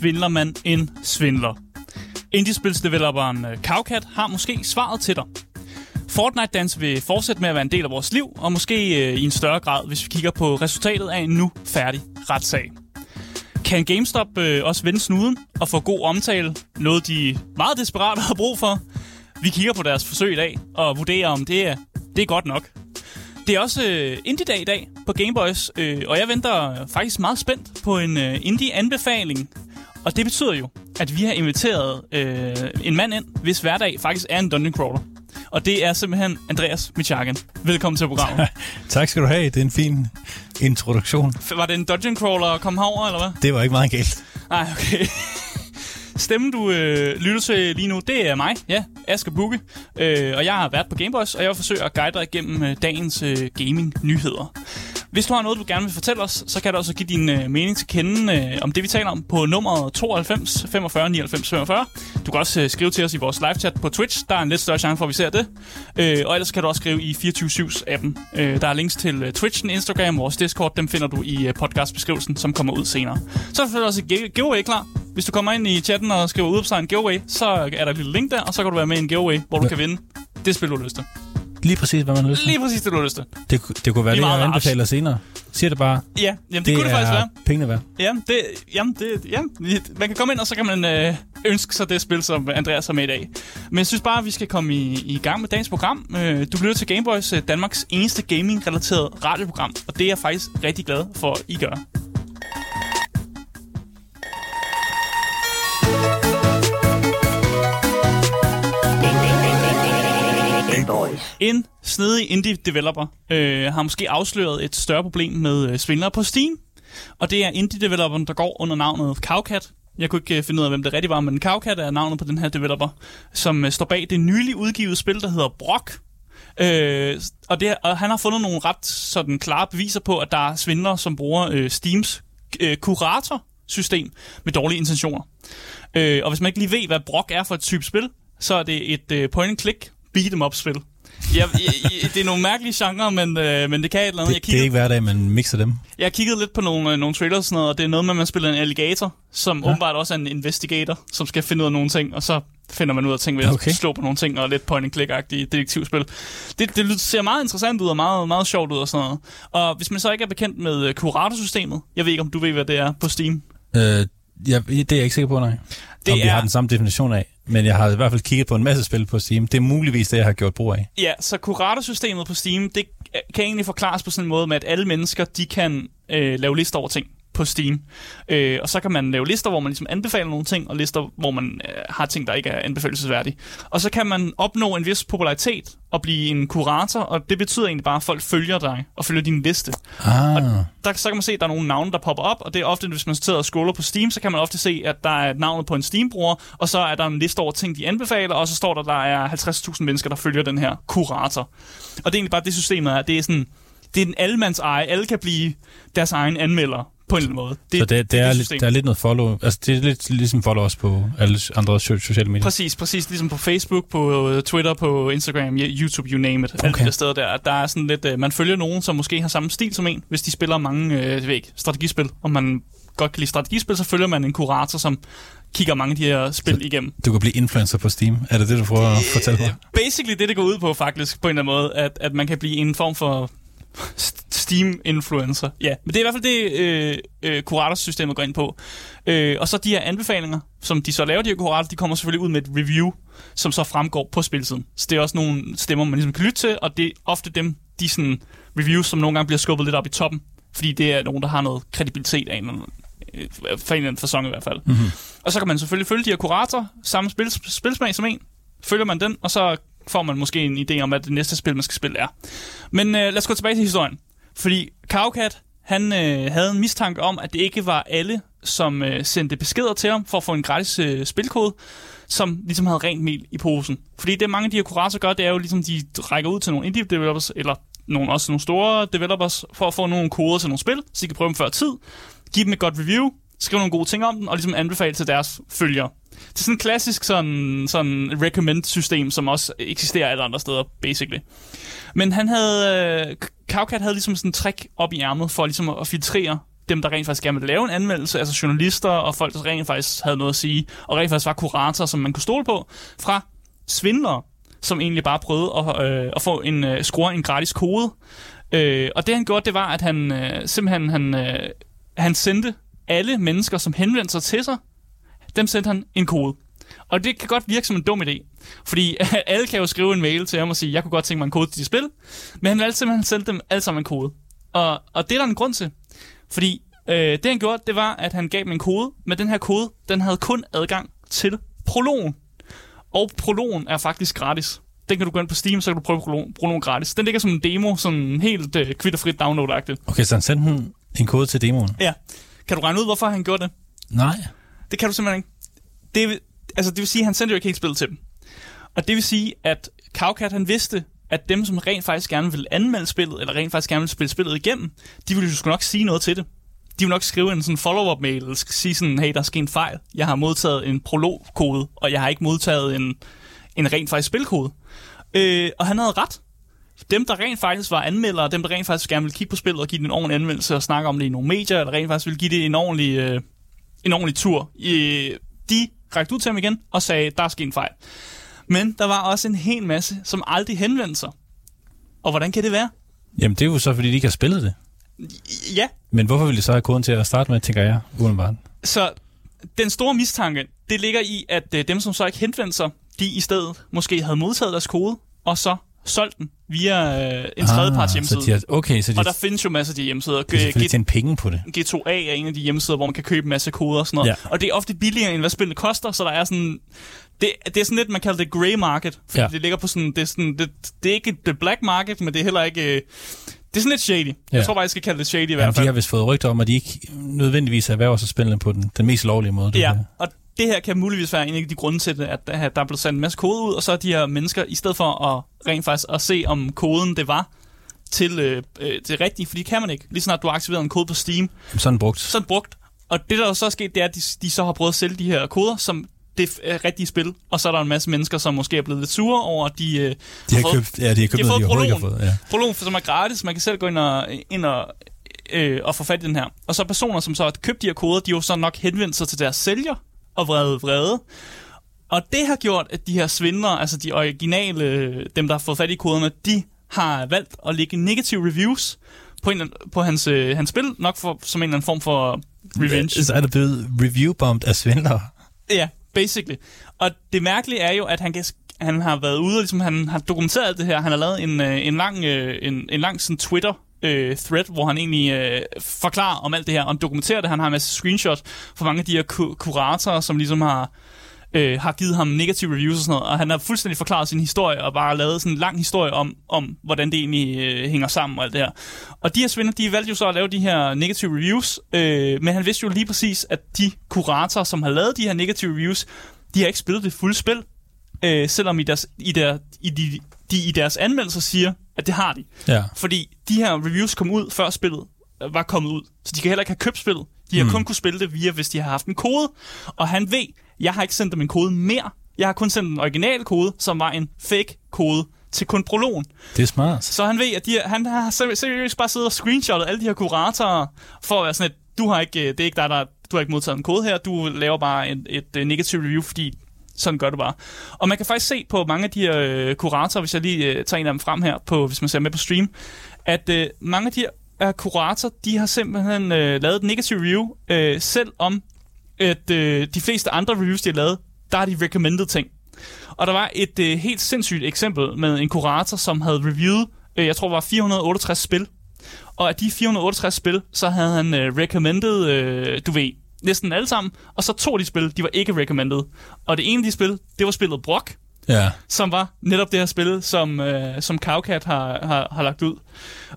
svindler man en svindler? Indiespilsdeveloperen øh, Cowcat har måske svaret til dig. Fortnite Dance vil fortsætte med at være en del af vores liv, og måske øh, i en større grad, hvis vi kigger på resultatet af en nu færdig retssag. Kan GameStop øh, også vende snuden og få god omtale? Noget, de meget desperat har brug for. Vi kigger på deres forsøg i dag og vurderer, om det er, det er godt nok. Det er også øh, Indie-dag i dag på Gameboys, øh, og jeg venter faktisk meget spændt på en øh, Indie-anbefaling. Og det betyder jo, at vi har inviteret øh, en mand ind, hvis hverdag faktisk er en dungeon crawler. Og det er simpelthen Andreas Michagan. Velkommen til programmet. tak skal du have. Det er en fin introduktion. Var det en dungeon crawler at komme herover, eller hvad? Det var ikke meget galt. Nej, okay. Stemmen, du øh, lytter til lige nu, det er mig, ja, Asger Bukke. Øh, og jeg har været på Gameboys, og jeg vil forsøge at guide dig igennem øh, dagens øh, gaming-nyheder. Hvis du har noget, du gerne vil fortælle os, så kan du også give din øh, mening til kende øh, om det, vi taler om på nummer 92 45 99 45. Du kan også øh, skrive til os i vores live-chat på Twitch. Der er en lidt større chance for, at vi ser det. Øh, og ellers kan du også skrive i 24-7's-appen. Øh, der er links til øh, Twitchen, Instagram, vores Discord. Dem finder du i øh, podcastbeskrivelsen, som kommer ud senere. Så er der også et giveaway klar. Hvis du kommer ind i chatten og skriver ud på en giveaway, så er der et lille link der, og så kan du være med i en giveaway, hvor du kan vinde det spil, du har lyst til. Lige præcis, hvad man har lyst til. Lige præcis, det du har lyst til. Det, det kunne være det, jeg anbefaler senere. Siger det bare. Ja, jamen, det, det kunne det faktisk være. pengene værd. Jamen, det, jamen, det, jamen, man kan komme ind, og så kan man øh, ønske sig det spil, som Andreas har med i dag. Men jeg synes bare, at vi skal komme i, i gang med dagens program. Øh, du lytter til Gameboys, øh, Danmarks eneste gaming-relateret radioprogram, og det er jeg faktisk rigtig glad for, at I gør. En snedig indie-developer øh, har måske afsløret et større problem med øh, svindlere på Steam. Og det er indie-developeren, der går under navnet Cowcat. Jeg kunne ikke øh, finde ud af, hvem det rigtig var, men Cowcat er navnet på den her developer, som øh, står bag det nylig udgivet spil, der hedder Brock. Øh, og, det, og han har fundet nogle ret sådan klare beviser på, at der er svindlere, som bruger øh, Steams øh, kurator-system med dårlige intentioner. Øh, og hvis man ikke lige ved, hvad Brock er for et type spil, så er det et øh, point-and-click beat em up spil Ja, det er nogle mærkelige genrer, men, øh, men det kan et eller andet. Det, jeg kiggede, det er ikke hver dag, man mixer dem. Jeg har kigget lidt på nogle, øh, nogle trailers og sådan noget, og det er noget med, at man spiller en alligator, som ja. åbenbart også er en investigator, som skal finde ud af nogle ting, og så finder man ud af ting ved at okay. slå på nogle ting, og lidt point and click agtige detektivspil. Det, det ser meget interessant ud, og meget, meget sjovt ud og sådan noget. Og hvis man så ikke er bekendt med øh, kuratorsystemet, jeg ved ikke, om du ved, hvad det er på Steam? Øh, Ja, det er jeg ikke sikker på, nej. Det Om er... vi har den samme definition af. Men jeg har i hvert fald kigget på en masse spil på Steam. Det er muligvis det, jeg har gjort brug af. Ja, så kuratorsystemet på Steam, det kan egentlig forklares på sådan en måde med, at alle mennesker, de kan øh, lave lister over ting på Steam. Øh, og så kan man lave lister, hvor man ligesom anbefaler nogle ting, og lister, hvor man øh, har ting, der ikke er anbefalelsesværdige. Og så kan man opnå en vis popularitet og blive en kurator, og det betyder egentlig bare, at folk følger dig og følger din liste. Ah. Og der, så kan man se, at der er nogle navne, der popper op, og det er ofte, hvis man sidder og scroller på Steam, så kan man ofte se, at der er et navn på en Steam-bruger, og så er der en liste over ting, de anbefaler, og så står der, at der er 50.000 mennesker, der følger den her kurator. Og det er egentlig bare det, systemet er. Det er sådan, det er en allemands eje. Alle kan blive deres egen anmelder på en eller anden måde. Det, så det, det, det er, det der er lidt noget follow, altså det er lidt ligesom followers på alle andre sociale medier. Præcis, præcis, ligesom på Facebook, på øh, Twitter, på Instagram, YouTube, you name it. Okay. Alle de steder der. Der er sådan lidt, uh, man følger nogen, som måske har samme stil som en, hvis de spiller mange, jeg ved ikke, strategispil, og man godt kan lide strategispil, så følger man en kurator, som kigger mange af de her spil så igennem. Du kan blive influencer på Steam. Er det det, du prøver at fortælle mig? Basically det, det går ud på faktisk, på en eller anden måde, at, at man kan blive en form for Steam-influencer. Ja, men det er i hvert fald det, øh, øh, kuratorsystemet går ind på. Øh, og så de her anbefalinger, som de så laver, de her kurator, de kommer selvfølgelig ud med et review, som så fremgår på spilsiden. Så det er også nogle stemmer, man ligesom kan lytte til, og det er ofte dem, de sådan reviews, som nogle gange bliver skubbet lidt op i toppen, fordi det er nogen, der har noget kredibilitet af en eller anden, øh, for en eller anden fasong i hvert fald. Mm-hmm. Og så kan man selvfølgelig følge de her kurator, samme spil, spilsmag som en, følger man den, og så får man måske en idé om, hvad det næste spil, man skal spille er. Men øh, lad os gå tilbage til historien. Fordi Cowcat, han øh, havde en mistanke om, at det ikke var alle, som øh, sendte beskeder til ham for at få en gratis øh, spilkode, som ligesom havde rent mel i posen. Fordi det mange af de her kurator gør, det er jo ligesom, de rækker ud til nogle indie developers, eller nogle, også nogle store developers, for at få nogle koder til nogle spil, så de kan prøve dem før tid, give dem et godt review, skrive nogle gode ting om den, og ligesom anbefale til deres følgere. Det er sådan et klassisk sådan, sådan recommend-system, som også eksisterer alle andre steder, basically. Men han havde... Øh, Cowcat havde ligesom sådan en trick op i ærmet for ligesom at filtrere dem, der rent faktisk gerne ville lave en anmeldelse, altså journalister og folk, der rent faktisk havde noget at sige, og rent faktisk var kuratorer, som man kunne stole på, fra svindlere, som egentlig bare prøvede at, øh, at få en øh, score en gratis kode. Øh, og det han gjorde, det var, at han øh, simpelthen han, øh, han sendte alle mennesker, som henvendte sig til sig, dem sendte han en kode. Og det kan godt virke som en dum idé. Fordi alle kan jo skrive en mail til ham og sige, jeg kunne godt tænke mig en kode til de spil. Men han valgte simpelthen sende dem alle sammen en kode. Og, og det er der en grund til. Fordi øh, det han gjorde, det var, at han gav dem en kode. Men den her kode, den havde kun adgang til prologen. Og prologen er faktisk gratis. Den kan du gå ind på Steam, så kan du prøve prologen, prologen gratis. Den ligger som en demo, sådan helt øh, kvitterfrit download-agtigt. Okay, så han sendte en, en kode til demoen? Ja. Kan du regne ud, hvorfor han gjorde det? Nej. Det kan du simpelthen ikke. Det, altså, det vil sige, at han sendte jo ikke helt spillet til dem. Og det vil sige, at Cowcat han vidste, at dem, som rent faktisk gerne vil anmelde spillet, eller rent faktisk gerne vil spille spillet igennem, de ville jo sgu nok sige noget til det. De ville nok skrive en sådan follow-up mail, eller sige sådan, hey, der er sket en fejl. Jeg har modtaget en prolog-kode, og jeg har ikke modtaget en, en rent faktisk spilkode. Øh, og han havde ret. Dem, der rent faktisk var anmeldere, dem, der rent faktisk gerne ville kigge på spillet og give det en ordentlig anmeldelse og snakke om det i nogle medier, eller rent faktisk ville give det en ordentlig, øh, en ordentlig tur, øh, de rækte ud til ham igen og sagde, der er sket en fejl. Men der var også en hel masse, som aldrig henvendte sig. Og hvordan kan det være? Jamen, det er jo så, fordi de ikke har spillet det. Ja. Men hvorfor ville de så have koden til at starte med, tænker jeg, udenbart? Så den store mistanke, det ligger i, at øh, dem, som så ikke henvendte sig, de i stedet måske havde modtaget deres kode, og så solgt den via øh, en tredjeparts hjemmeside. Så de har, okay, så de, og der findes jo masser af de hjemmesider. de har selvfølgelig tjent penge på det. G2A er en af de hjemmesider, hvor man kan købe en masse koder og sådan noget. Ja. Og det er ofte billigere, end hvad spillet koster, så der er sådan... Det, det er sådan lidt, man kalder det grey market, fordi Ja. det ligger på sådan... Det er, sådan det, det er ikke det black market, men det er heller ikke... øh, Det er sådan lidt shady. Ja. Jeg tror bare, jeg skal kalde det shady i Jamen, hvert de fald. har vist fået rygter om, at de ikke nødvendigvis erhverver sig spillene på den, den mest lovlige måde. det Ja, her. og det her kan muligvis være en af de grunde til det, at der er blevet sendt en masse kode ud, og så er de her mennesker, i stedet for at rent faktisk at se, om koden det var til øh, øh, det rigtige, for det kan man ikke. Lige snart du har aktiveret en kode på Steam, Sådan brugt. så den brugt. Og det, der så er sket, det er, at de, de så har prøvet at sælge de her koder, som det er rigtige spil. Og så er der en masse mennesker, som måske er blevet lidt sure over, at de, øh, De har fået, købt, ja, de har købt de har noget, de fået overhovedet ikke har prologen. fået. Ja. prologen, som er gratis. Man kan selv gå ind og, ind og, øh, og få fat i den her. Og så personer, som så har købt de her koder, de har jo så nok henvendt sig til deres sælger og vrede vrede. Og det har gjort, at de her svindlere, altså de originale, dem der har fået fat i koderne, de har valgt at lægge negative reviews på, en, på hans, øh, hans spil, nok for, som en eller anden form for revenge. Så er der blevet review-bombed af svindlere. Ja, basically. Og det mærkelige er jo, at han, kan, han har været ude, og ligesom han har dokumenteret alt det her. Han har lavet en, øh, en lang, øh, en, en lang sådan Twitter øh, thread, hvor han egentlig øh, forklarer om alt det her, og dokumenterer det. Han har en masse screenshots fra mange af de her ku- kuratorer, som ligesom har øh, har givet ham negative reviews og sådan noget, og han har fuldstændig forklaret sin historie, og bare lavet sådan en lang historie om, om hvordan det egentlig øh, hænger sammen og alt det her. Og de her svinder, de valgte jo så at lave de her negative reviews, øh, men han vidste jo lige præcis, at de kuratorer, som har lavet de her negative reviews, de har ikke spillet det fulde spil, øh, selvom i, deres, i, der, i de, de i deres anmeldelser siger, at det har de. Ja. Fordi de her reviews kom ud, før spillet øh, var kommet ud. Så de kan heller ikke have købt spillet. De har mm. kun kunne spille det via, hvis de har haft en kode. Og han ved, jeg har ikke sendt dem en kode mere. Jeg har kun sendt den originale kode, som var en fake kode til kun prologen. Det er smart. Så han ved, at de, han har seri- seriøst bare siddet og screenshottet alle de her kuratorer, for at være sådan, at du har ikke, øh, det er ikke dig, der du har ikke modtaget en kode her, du laver bare et, et, et negative review, fordi sådan gør du bare. Og man kan faktisk se på mange af de her øh, kuratorer, hvis jeg lige øh, tager en af dem frem her, på, hvis man ser med på stream, at øh, mange af de her øh, kuratorer, de har simpelthen øh, lavet et negative review, øh, selv om at øh, de fleste andre reviews, de har lavet, der har de recommended ting. Og der var et øh, helt sindssygt eksempel med en kurator, som havde reviewet, øh, jeg tror det var 468 spil. Og af de 468 spil, så havde han øh, recommended, øh, du ved, næsten alle sammen. Og så to af de spil, de var ikke recommended. Og det ene af de spil, det var spillet Brock, Ja. som var netop det her spil, som, øh, som Cowcat har, har, har lagt ud.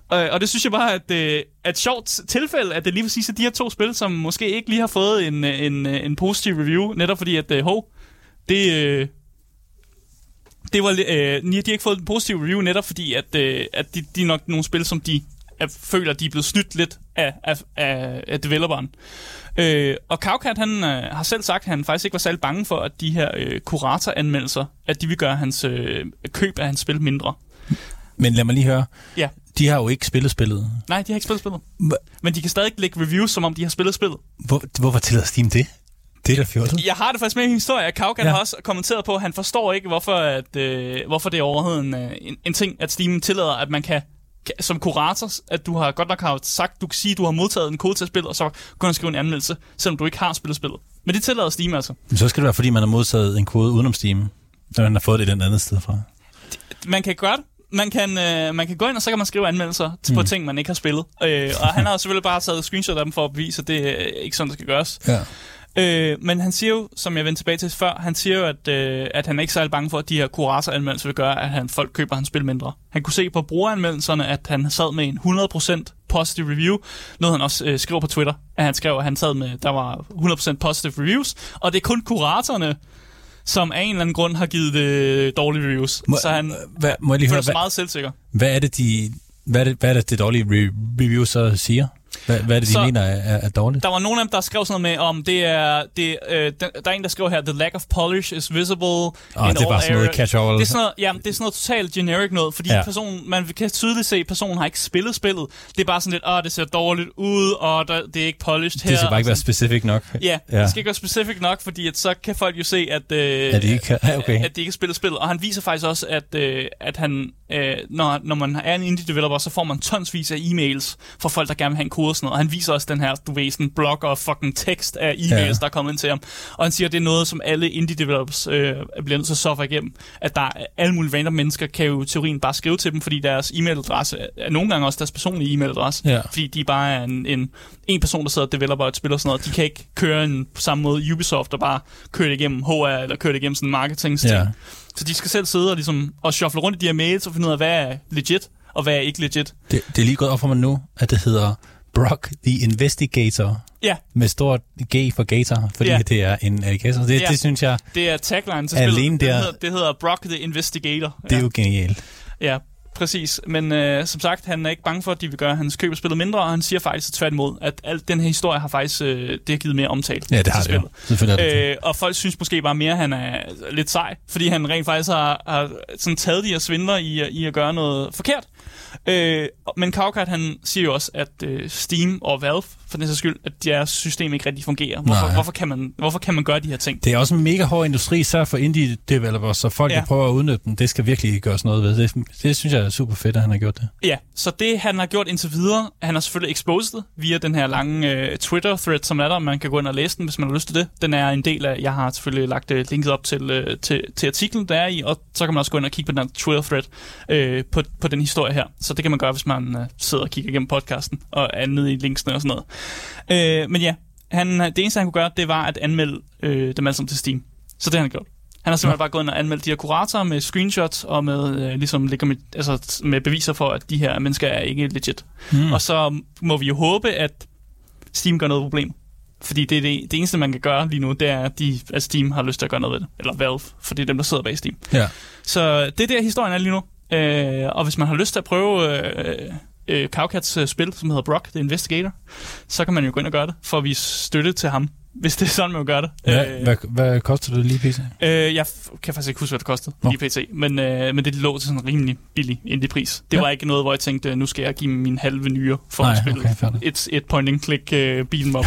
Og, og det synes jeg bare, at øh, et sjovt tilfælde, at det lige præcis er de her to spil, som måske ikke lige har fået en, øh, en, øh, en positiv review, netop fordi, at øh, hov, det, øh, det var, øh, de har ikke fået en positiv review, netop fordi, at, øh, at de, de er nok nogle spil, som de at føler, at de er blevet snydt lidt af, af, af, af developeren. Øh, og Cowcat, han øh, har selv sagt, at han faktisk ikke var særlig bange for, at de her øh, kuratoranmeldelser, at de vil gøre hans øh, køb af hans spil mindre. Men lad mig lige høre. Ja. De har jo ikke spillet spillet. Nej, de har ikke spillet spillet. Men de kan stadig lægge reviews, som om de har spillet spillet. Hvor, hvorfor tillader Steam det? Det er da fjollet. Jeg har det faktisk med i en historie, at Kaukan ja. har også kommenteret på, at han forstår ikke, hvorfor, at, øh, hvorfor det er overhovedet en, øh, en, en ting, at Steam tillader, at man kan som kurator, at du har godt nok har sagt, du kan sige, at du har modtaget en kode til at spille, og så du skrive en anmeldelse, selvom du ikke har spillet spillet. Men det tillader Steam altså. Men så skal det være, fordi man har modtaget en kode udenom Steam, når man har fået det et andet sted fra. Man kan gøre det. Man kan, øh, man kan gå ind, og så kan man skrive anmeldelser mm. på ting, man ikke har spillet. Øh, og han har selvfølgelig bare taget screenshot af dem for at bevise, at det er ikke sådan, det skal gøres. Ja. Øh, men han siger jo, som jeg vendte tilbage til før, han siger jo, at, øh, at han er ikke særlig bange for, at de her kuratoranmeldelser vil gøre, at han, folk køber hans spil mindre. Han kunne se på brugeranmeldelserne, at han sad med en 100% positive review. Noget han også øh, skriver på Twitter, at han skrev, at han sad med, der var 100% positive reviews, og det er kun kuratorerne, som af en eller anden grund har givet det dårlige reviews. Må, så han hvad, må jeg lige føler høre, sig hvad, meget selvsikker. hvad er det, de, hvad er det, hvad er det, det dårlige re- review så siger? Hvad, hvad er det, de Så- mener er, er dårligt? Der var nogen af dem, der skrev sådan noget med, om det er... Det, øh, der, der er en, der skrev her, the lack of polish is visible Åh, in det er all bare sådan noget areas." catch-all. Det er sådan noget, ja, det er sådan noget totalt generic noget, fordi Ja. personen, man kan tydeligt se, at personen har ikke spillet spillet. Det er bare sådan lidt, åh, det ser dårligt ud, og der, det er ikke polished her. Det skal bare ikke være specific nok. Ja, Ja. det skal ikke være specific nok, fordi at så kan folk jo se, at, øh, At de ikke kan- ja, okay. at de ikke har spillet spillet. Og han viser faktisk også, at, øh, at han, øh, når, når man er en indie-developer, så får man tonsvis af e-mails fra folk, der gerne vil have en kode og sådan noget. Og han viser også den her, du ved, sådan blog og fucking tekst af e-mails, Ja. der er kommet ind til ham. Og han siger, at det er noget, som alle indie-developers øh, bliver nødt til at suffer igennem. At der er alle mulige random mennesker, kan jo teorien bare skrive til dem, fordi deres e-mailadresse er nogle gange også deres personlige e-mailadresse. Ja. Fordi de bare er en, en, en person, der sidder og developer et spil og sådan noget. De kan ikke køre en, på samme måde Ubisoft og bare køre det igennem HR eller køre det igennem sådan en marketing Ja. Så de skal selv sidde og, ligesom, og shuffle rundt i de her mails og finde ud af, hvad er legit og hvad er ikke legit. Det, det er lige gået op for mig nu, at det hedder Brock the Investigator. Ja, Med stort G for gator, fordi Ja. det er en alligator. Det, Ja. det synes jeg, det er tagline til Alene spillet. der- Det hedder, det hedder Brock the Investigator. det er jo genialt. Ja, præcis. Men øh, som sagt, han er ikke bange for, at de vil gøre hans køb af spillet mindre, og han siger faktisk tværtimod, at al den her historie har faktisk øh, det har givet mere omtale. Ja, det har det jo. Selvfølgelig er det. Øh, og folk synes måske bare mere, at han er lidt sej, fordi han rent faktisk har, har sådan taget de her svindler i, i at gøre noget forkert. Øh, men Cowcat, han siger jo også, at øh, Steam og Valve, for den sags skyld, at deres system ikke rigtig fungerer. Hvorfor, Nej. hvorfor, kan man, hvorfor kan man gøre de her ting? Det er også en mega hård industri, især for indie-developers, så folk, ja. Der prøver at udnytte dem, det skal virkelig gøres noget ved. Det, det synes jeg er super fedt, at han har gjort det. Ja, så det han har gjort indtil videre, han har selvfølgelig exposed via den her lange øh, Twitter-thread, som er der. Man kan gå ind og læse den, hvis man har lyst til det. Den er en del af, jeg har selvfølgelig lagt øh, linket op til, øh, til, til artiklen, der er i, og så kan man også gå ind og kigge på den her Twitter-thread øh, på, på den historie her. Så det kan man gøre, hvis man øh, sidder og kigger igennem podcasten og er nede i linksene og sådan noget. Øh, men ja, han, det eneste han kunne gøre, det var at anmelde øh, dem alle sammen til Steam. Så det har han gjort. Han har simpelthen bare gået ind og anmeldt de her kuratorer med screenshots og med, øh, ligesom, legit, altså, med beviser for, at de her mennesker er ikke legit. Mm. Og så må vi jo håbe, at Steam gør noget problem. Fordi det er det, det eneste, man kan gøre lige nu, det er, at, de, at Steam har lyst til at gøre noget ved det. Eller Valve, for det er dem, der sidder bag Steam. Ja. Så det er der, historien er lige nu. Øh, og hvis man har lyst til at prøve øh, øh, Cowcats øh, spil, som hedder Brock the Investigator, så kan man jo gå ind og gøre det, for at vise støtte til ham, hvis det er sådan, man vil gøre det. Hvad, hvad, hvad koster det lige, PC? Øh, jeg kan faktisk ikke huske, hvad det kostede Nå. lige pt. Men, øh, men det lå til sådan en rimelig billig indie-pris. Det Ja. var ikke noget, hvor jeg tænkte, nu skal jeg give min halve nyre for Nej, at spille okay, et, et point-and-click uh, beat'em up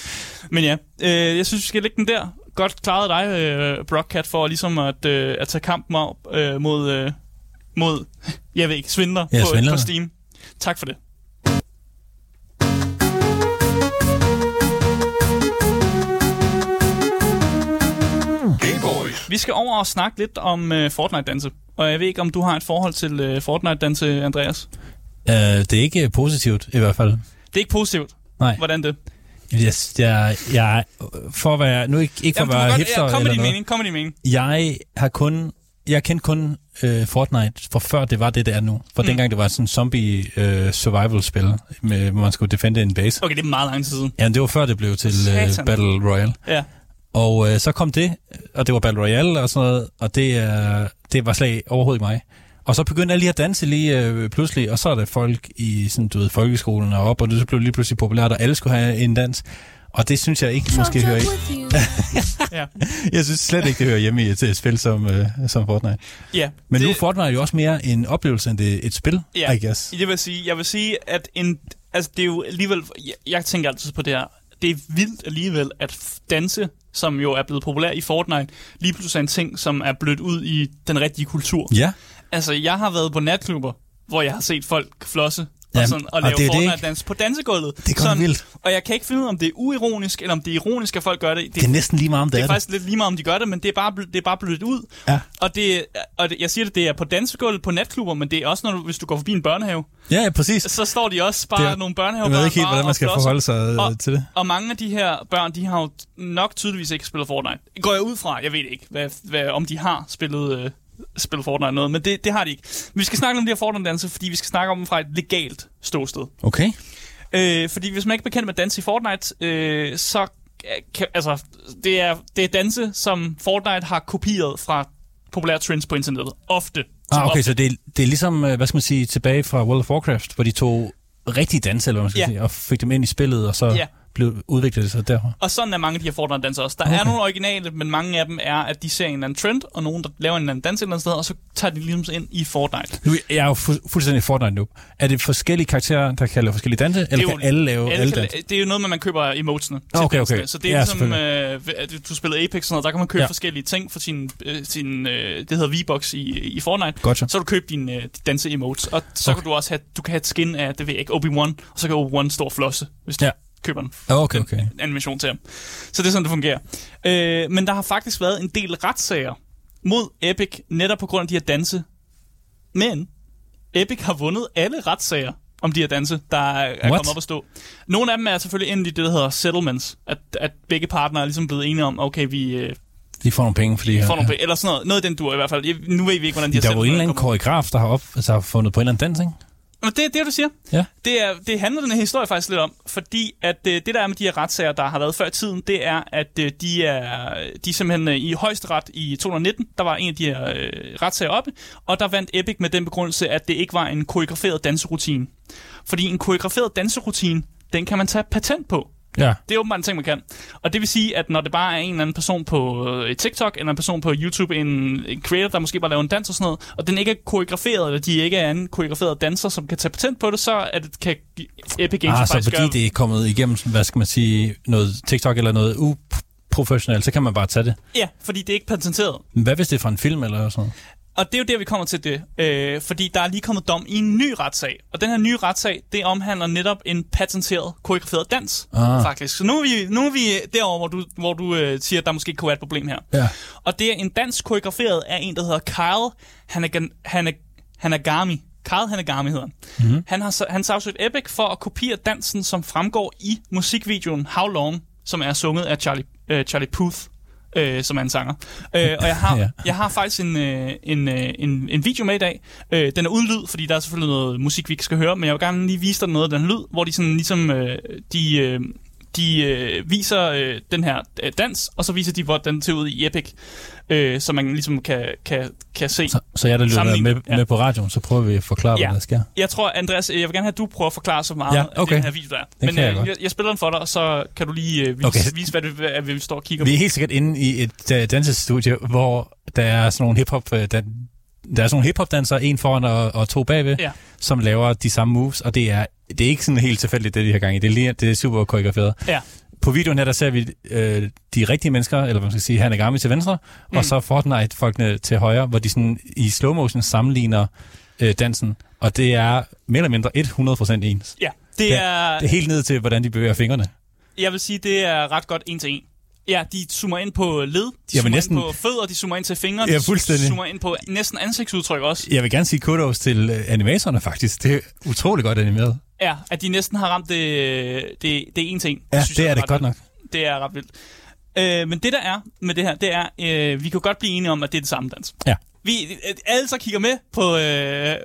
Men ja, øh, jeg synes, vi skal lægge den der. Godt klaret dig, øh, Brockcat, for ligesom at, øh, at tage kampen op øh, mod, øh, mod, jeg ved ikke, svindler Ja, på, på Steam. Tak for det. Vi skal over og snakke lidt om uh, Fortnite-danse. Og jeg ved ikke, om du har et forhold til uh, Fortnite-danse, Andreas. Uh, det er ikke positivt, i hvert fald. Det er ikke positivt. Nej. Hvordan det? Yes, jeg, jeg, for at være, nu ikke, ikke for Jamen, at være godt, hipster ja, kom med din noget. mening. Kom med din mening. Jeg har kun, jeg kendte kun øh, Fortnite, for før det var det, det er nu. For mm. Dengang det var sådan en zombie øh, survival-spil, med, hvor man skulle defende en base. Okay, det er meget lang tid siden. Ja, det var før det blev til øh. Battle Royale. Ja. Og øh, så kom det, og det var Battle Royale og sådan noget, og det, øh, det var slag overhovedet mig. Og så begyndte alle lige at danse lige øh, pludselig, og så er der folk i sådan, du ved, folkeskolen og op, og det så blev lige pludselig populært, og alle skulle have en dans. Og det synes jeg ikke måske hører i. ja. Jeg synes slet ikke, det hører hjemme i et, et spil som, uh, som Fortnite. Ja. Men det... nu er Fortnite jo også mere en oplevelse, end det et spil, ja. I guess. Det vil sige, jeg vil sige, at en, altså, det er jo alligevel... Jeg, jeg tænker altid på det her. Det er vildt alligevel, at danse, som jo er blevet populær i Fortnite, lige pludselig er en ting, som er blødt ud i den rigtige kultur. Ja. Altså, jeg har været på natklubber, hvor jeg har set folk flosse og, sådan, og lave Fortnite-dans på dansegulvet. Det er sådan, vildt. Og jeg kan ikke finde ud af, om det er uironisk, eller om det er ironisk, at folk gør det. Det, det er næsten lige meget, om det, det er. Det er faktisk lidt lige meget, om de gør det, men det er bare, det er bare blevet ud. Ja. Og, det, og det, jeg siger det, det er på dansegulvet, på natklubber, men det er også, når du, hvis du går forbi en børnehave. Ja, ja, præcis. Så står de også bare er, nogle børnehaver. Jeg ved ikke helt, hvordan man skal forholde sig og, til det. Og mange af de her børn, de har jo nok tydeligvis ikke spillet Fortnite. Går jeg ud fra, jeg ved ikke, hvad, hvad, om de har spillet... Øh, spille Fortnite noget, men det, det har de ikke. Vi skal snakke om de her Fortnite-danse, fordi vi skal snakke om dem fra et legalt ståsted. Okay. Øh, fordi hvis man ikke er bekendt med danse i Fortnite, øh, så kan, altså, det er, det er danse, som Fortnite har kopieret fra populære trends på internettet. Ofte. Ah, okay, ofte. så det, er, det er ligesom, øh, hvad skal man sige, tilbage fra World of Warcraft, hvor de tog rigtige danse, eller hvad man skal ja. sige, og fik dem ind i spillet, og så... Ja blev udviklet sig derfra. Og sådan er mange af de her Fortnite-danser også. Der okay. er nogle originale, men mange af dem er, at de ser en eller anden trend, og nogen, der laver en eller anden dans et eller andet sted, og så tager de ligesom ind i Fortnite. Nu, jeg er jo fu- fuldstændig Fortnite nu. Er det forskellige karakterer, der kan lave forskellige danse, eller jo, kan alle lave alle, alle danse? Det er jo noget med, at man køber emotesene til okay, okay. Så det er ja, ligesom, øh, du spiller Apex, sådan noget, der kan man købe ja. forskellige ting for sin, øh, sin øh, det hedder V-Box i, i Fortnite. Gotcha. Så du købe din øh, danse emotes, og så okay. kan du også have, du kan have et skin af, det ved jeg ikke, Obi-Wan, og så kan Obi-Wan stå og flosse, hvis ja køber den. Okay, okay. Animation til ham. Så det er sådan, det fungerer. Øh, men der har faktisk været en del retssager mod Epic, netop på grund af de her danse. Men Epic har vundet alle retssager om de her danse, der er, er kommet op at stå. Nogle af dem er selvfølgelig endt i det, der hedder settlements. At, at begge partnere er ligesom blevet enige om, okay, vi... Øh, de får nogle penge for det her. Får nogle penge, eller sådan noget. Noget i den dur i hvert fald. Nu ved vi ikke, hvordan de har Der var en eller anden koreograf, der har, op, altså, har fundet på en eller anden dans, ikke? Men det er det, du siger. Ja. Det, er, det handler den her historie faktisk lidt om, fordi at det, øh, det der er med de her retssager, der har været før i tiden, det er, at øh, de er, de er simpelthen øh, i højesteret i 2019, der var en af de her øh, retssager oppe, og der vandt Epic med den begrundelse, at det ikke var en koreograferet danserutine. Fordi en koreograferet danserutine, den kan man tage patent på. Ja. Det er åbenbart en ting, man kan. Og det vil sige, at når det bare er en eller anden person på øh, TikTok, eller en person på YouTube, en, en creator, der måske bare laver en dans og sådan noget, og den ikke er koreograferet, eller de ikke er en koreograferet danser, som kan tage patent på det, så er det, kan Epic Games ah, så fordi gøre... det er kommet igennem, hvad skal man sige, noget TikTok eller noget uprofessionelt, så kan man bare tage det. Ja, fordi det er ikke patenteret. Men hvad hvis det er fra en film eller sådan noget? Og det er jo der, vi kommer til det. Øh, fordi der er lige kommet dom i en ny retssag. Og den her nye retssag, det omhandler netop en patenteret koreograferet dans, ah. faktisk. Så nu er vi, nu er vi derovre, hvor du, hvor du øh, siger, at der måske kunne være et problem her. Ja. Og det er en dans koreograferet af en, der hedder Kyle Hanag- Hanag- Hanagami. Kyle Hanagami hedder han. Mm-hmm. Han har han sagsøgt Epic for at kopiere dansen, som fremgår i musikvideoen How Long, som er sunget af Charlie, uh, Charlie Puth øh, som er en sanger. Øh, og jeg har, ja. jeg har faktisk en, øh, en, øh, en, en video med i dag. Øh, den er uden lyd, fordi der er selvfølgelig noget musik, vi ikke skal høre, men jeg vil gerne lige vise dig noget af den lyd, hvor de sådan ligesom, øh, de, øh, de øh, viser øh, den her øh, dans, og så viser de, hvordan den ser ud i Epic, øh, så man ligesom kan, kan, kan se. Så, så jeg der lytter med, ja. med på radioen, så prøver vi at forklare, ja. hvad der sker. Jeg tror, Andreas, jeg vil gerne have, at du prøver at forklare så meget ja, okay. af den her video, der er. Den Men jeg, jeg, jeg, jeg spiller den for dig, og så kan du lige øh, vise, okay. vise hvad, det, hvad vi står og kigger på. Vi er helt sikkert inde i et uh, dansestudie, hvor der er sådan nogle hip-hop... Uh, der, der er sådan nogle hiphop-dansere, en foran og, og to bagved, ja. som laver de samme moves, og det er, det er ikke sådan helt tilfældigt, det de her gange. Det er, lige, det er super koreograferet. Ja på videoen her, der ser vi øh, de rigtige mennesker, eller hvad man skal sige, Hanagami til venstre, mm. og så Fortnite-folkene til højre, hvor de sådan i slow motion sammenligner øh, dansen, og det er mere eller mindre 100% ens. Ja, det er... Det, det er helt ned til, hvordan de bevæger fingrene. Jeg vil sige, det er ret godt en til en. Ja, de zoomer ind på led, de ja, zoomer næsten... ind på fødder, de zoomer ind til fingre, ja, de zoomer ind på næsten ansigtsudtryk også. Jeg vil gerne sige kudos til øh, animatorerne faktisk. Det er utrolig godt animeret. Ja, at de næsten har ramt det, det, det er en ting. Ja, synes, det er det godt nok. Det er ret vildt. Øh, men det der er med det her, det er, øh, vi kan godt blive enige om, at det er det samme dans. Ja. Vi alle så kigger med på, øh,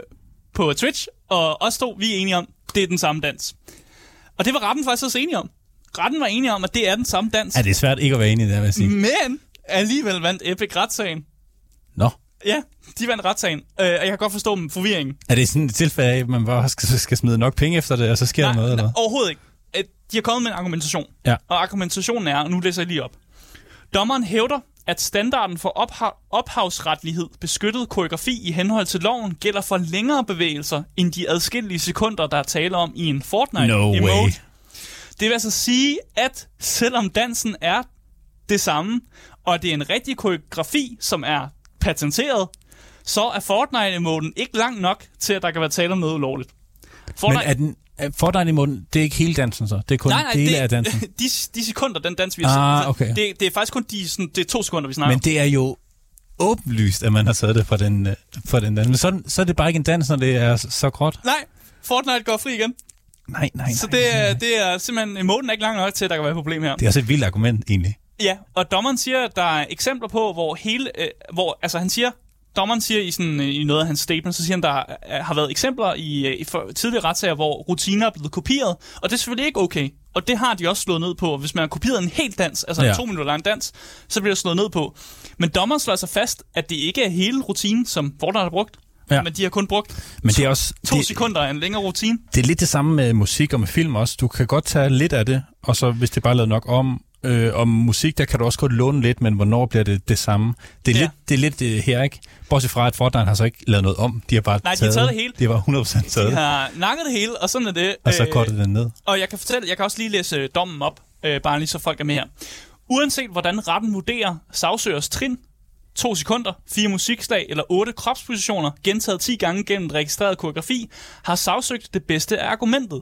på Twitch, og os to, vi er enige om, det er den samme dans. Og det var retten faktisk også enige om. Retten var enige om, at det er den samme dans. Ja, det er svært ikke at være enig i det, vil jeg sige. Men alligevel vandt Epic retssagen. Nå. Ja, de vandt retssagen, øh, og jeg kan godt forstå dem forvirringen. Er det sådan et tilfælde af, at man bare skal, skal smide nok penge efter det, og så sker nej, der noget? Nej, eller? overhovedet ikke. Øh, De har kommet med en argumentation. Ja. Og argumentationen er, og nu læser jeg lige op. Dommeren hævder, at standarden for opha- ophavsretlighed beskyttet koreografi i henhold til loven gælder for længere bevægelser end de adskillige sekunder, der er tale om i en Fortnite No way. Det vil altså sige, at selvom dansen er det samme, og det er en rigtig koreografi, som er patenteret, så er Fortnite-emoten ikke lang nok til, at der kan være tale om noget ulovligt. Men Fortnite, er den, er Fortnite i munden, det er ikke hele dansen så? Det er kun nej, nej, dele det, af dansen? de, de sekunder, den dans, vi har Ah, set, okay. det, det er faktisk kun de, sådan, det er to sekunder, vi snakker Men det er jo åbenlyst, at man har taget det fra den, øh, fra den anden. Men så, så er det bare ikke en dans, når det er så, så gråt. Nej, Fortnite går fri igen. Nej, nej, nej. Så det er, det er simpelthen, emoten er ikke lang nok til, at der kan være et problem her. det er også et vildt argument, egentlig. Ja, og dommeren siger, at der er eksempler på, hvor hele... Øh, hvor, altså han siger, dommeren siger i, sådan, øh, i noget af hans statement, så siger han, der øh, har været eksempler i, øh, i for, tidligere retssager, hvor rutiner er blevet kopieret, og det er selvfølgelig ikke okay. Og det har de også slået ned på. Hvis man har kopieret en helt dans, altså. Ja. en to minutter lang dans, så bliver det slået ned på. Men dommeren slår altså fast, at det ikke er hele rutinen, som Fortnite har brugt, Ja. men de har kun brugt Men det er også... to det, sekunder af en længere rutine. det er lidt det samme med musik og med film også. Du kan godt tage lidt af det, og så hvis det bare er lavet nok om, øh, om musik, der kan du også godt låne lidt, men hvornår bliver det det samme? Det er Ja. lidt, det er lidt øh, her, ikke? Bortset fra, at Fortnite har så ikke lavet noget om. De har bare Nej, de har taget det hele. De var 100% taget. De har nakket det hele, og sådan er det. Og så Øh, kortet den ned. Og jeg kan fortælle, jeg kan også lige læse øh, dommen op, øh, bare lige så folk er med her. Uanset hvordan retten vurderer sagsøgers trin, to sekunder, fire musikslag eller otte kropspositioner, gentaget 10 gange gennem registreret koreografi, har sagsøgt det bedste af argumentet.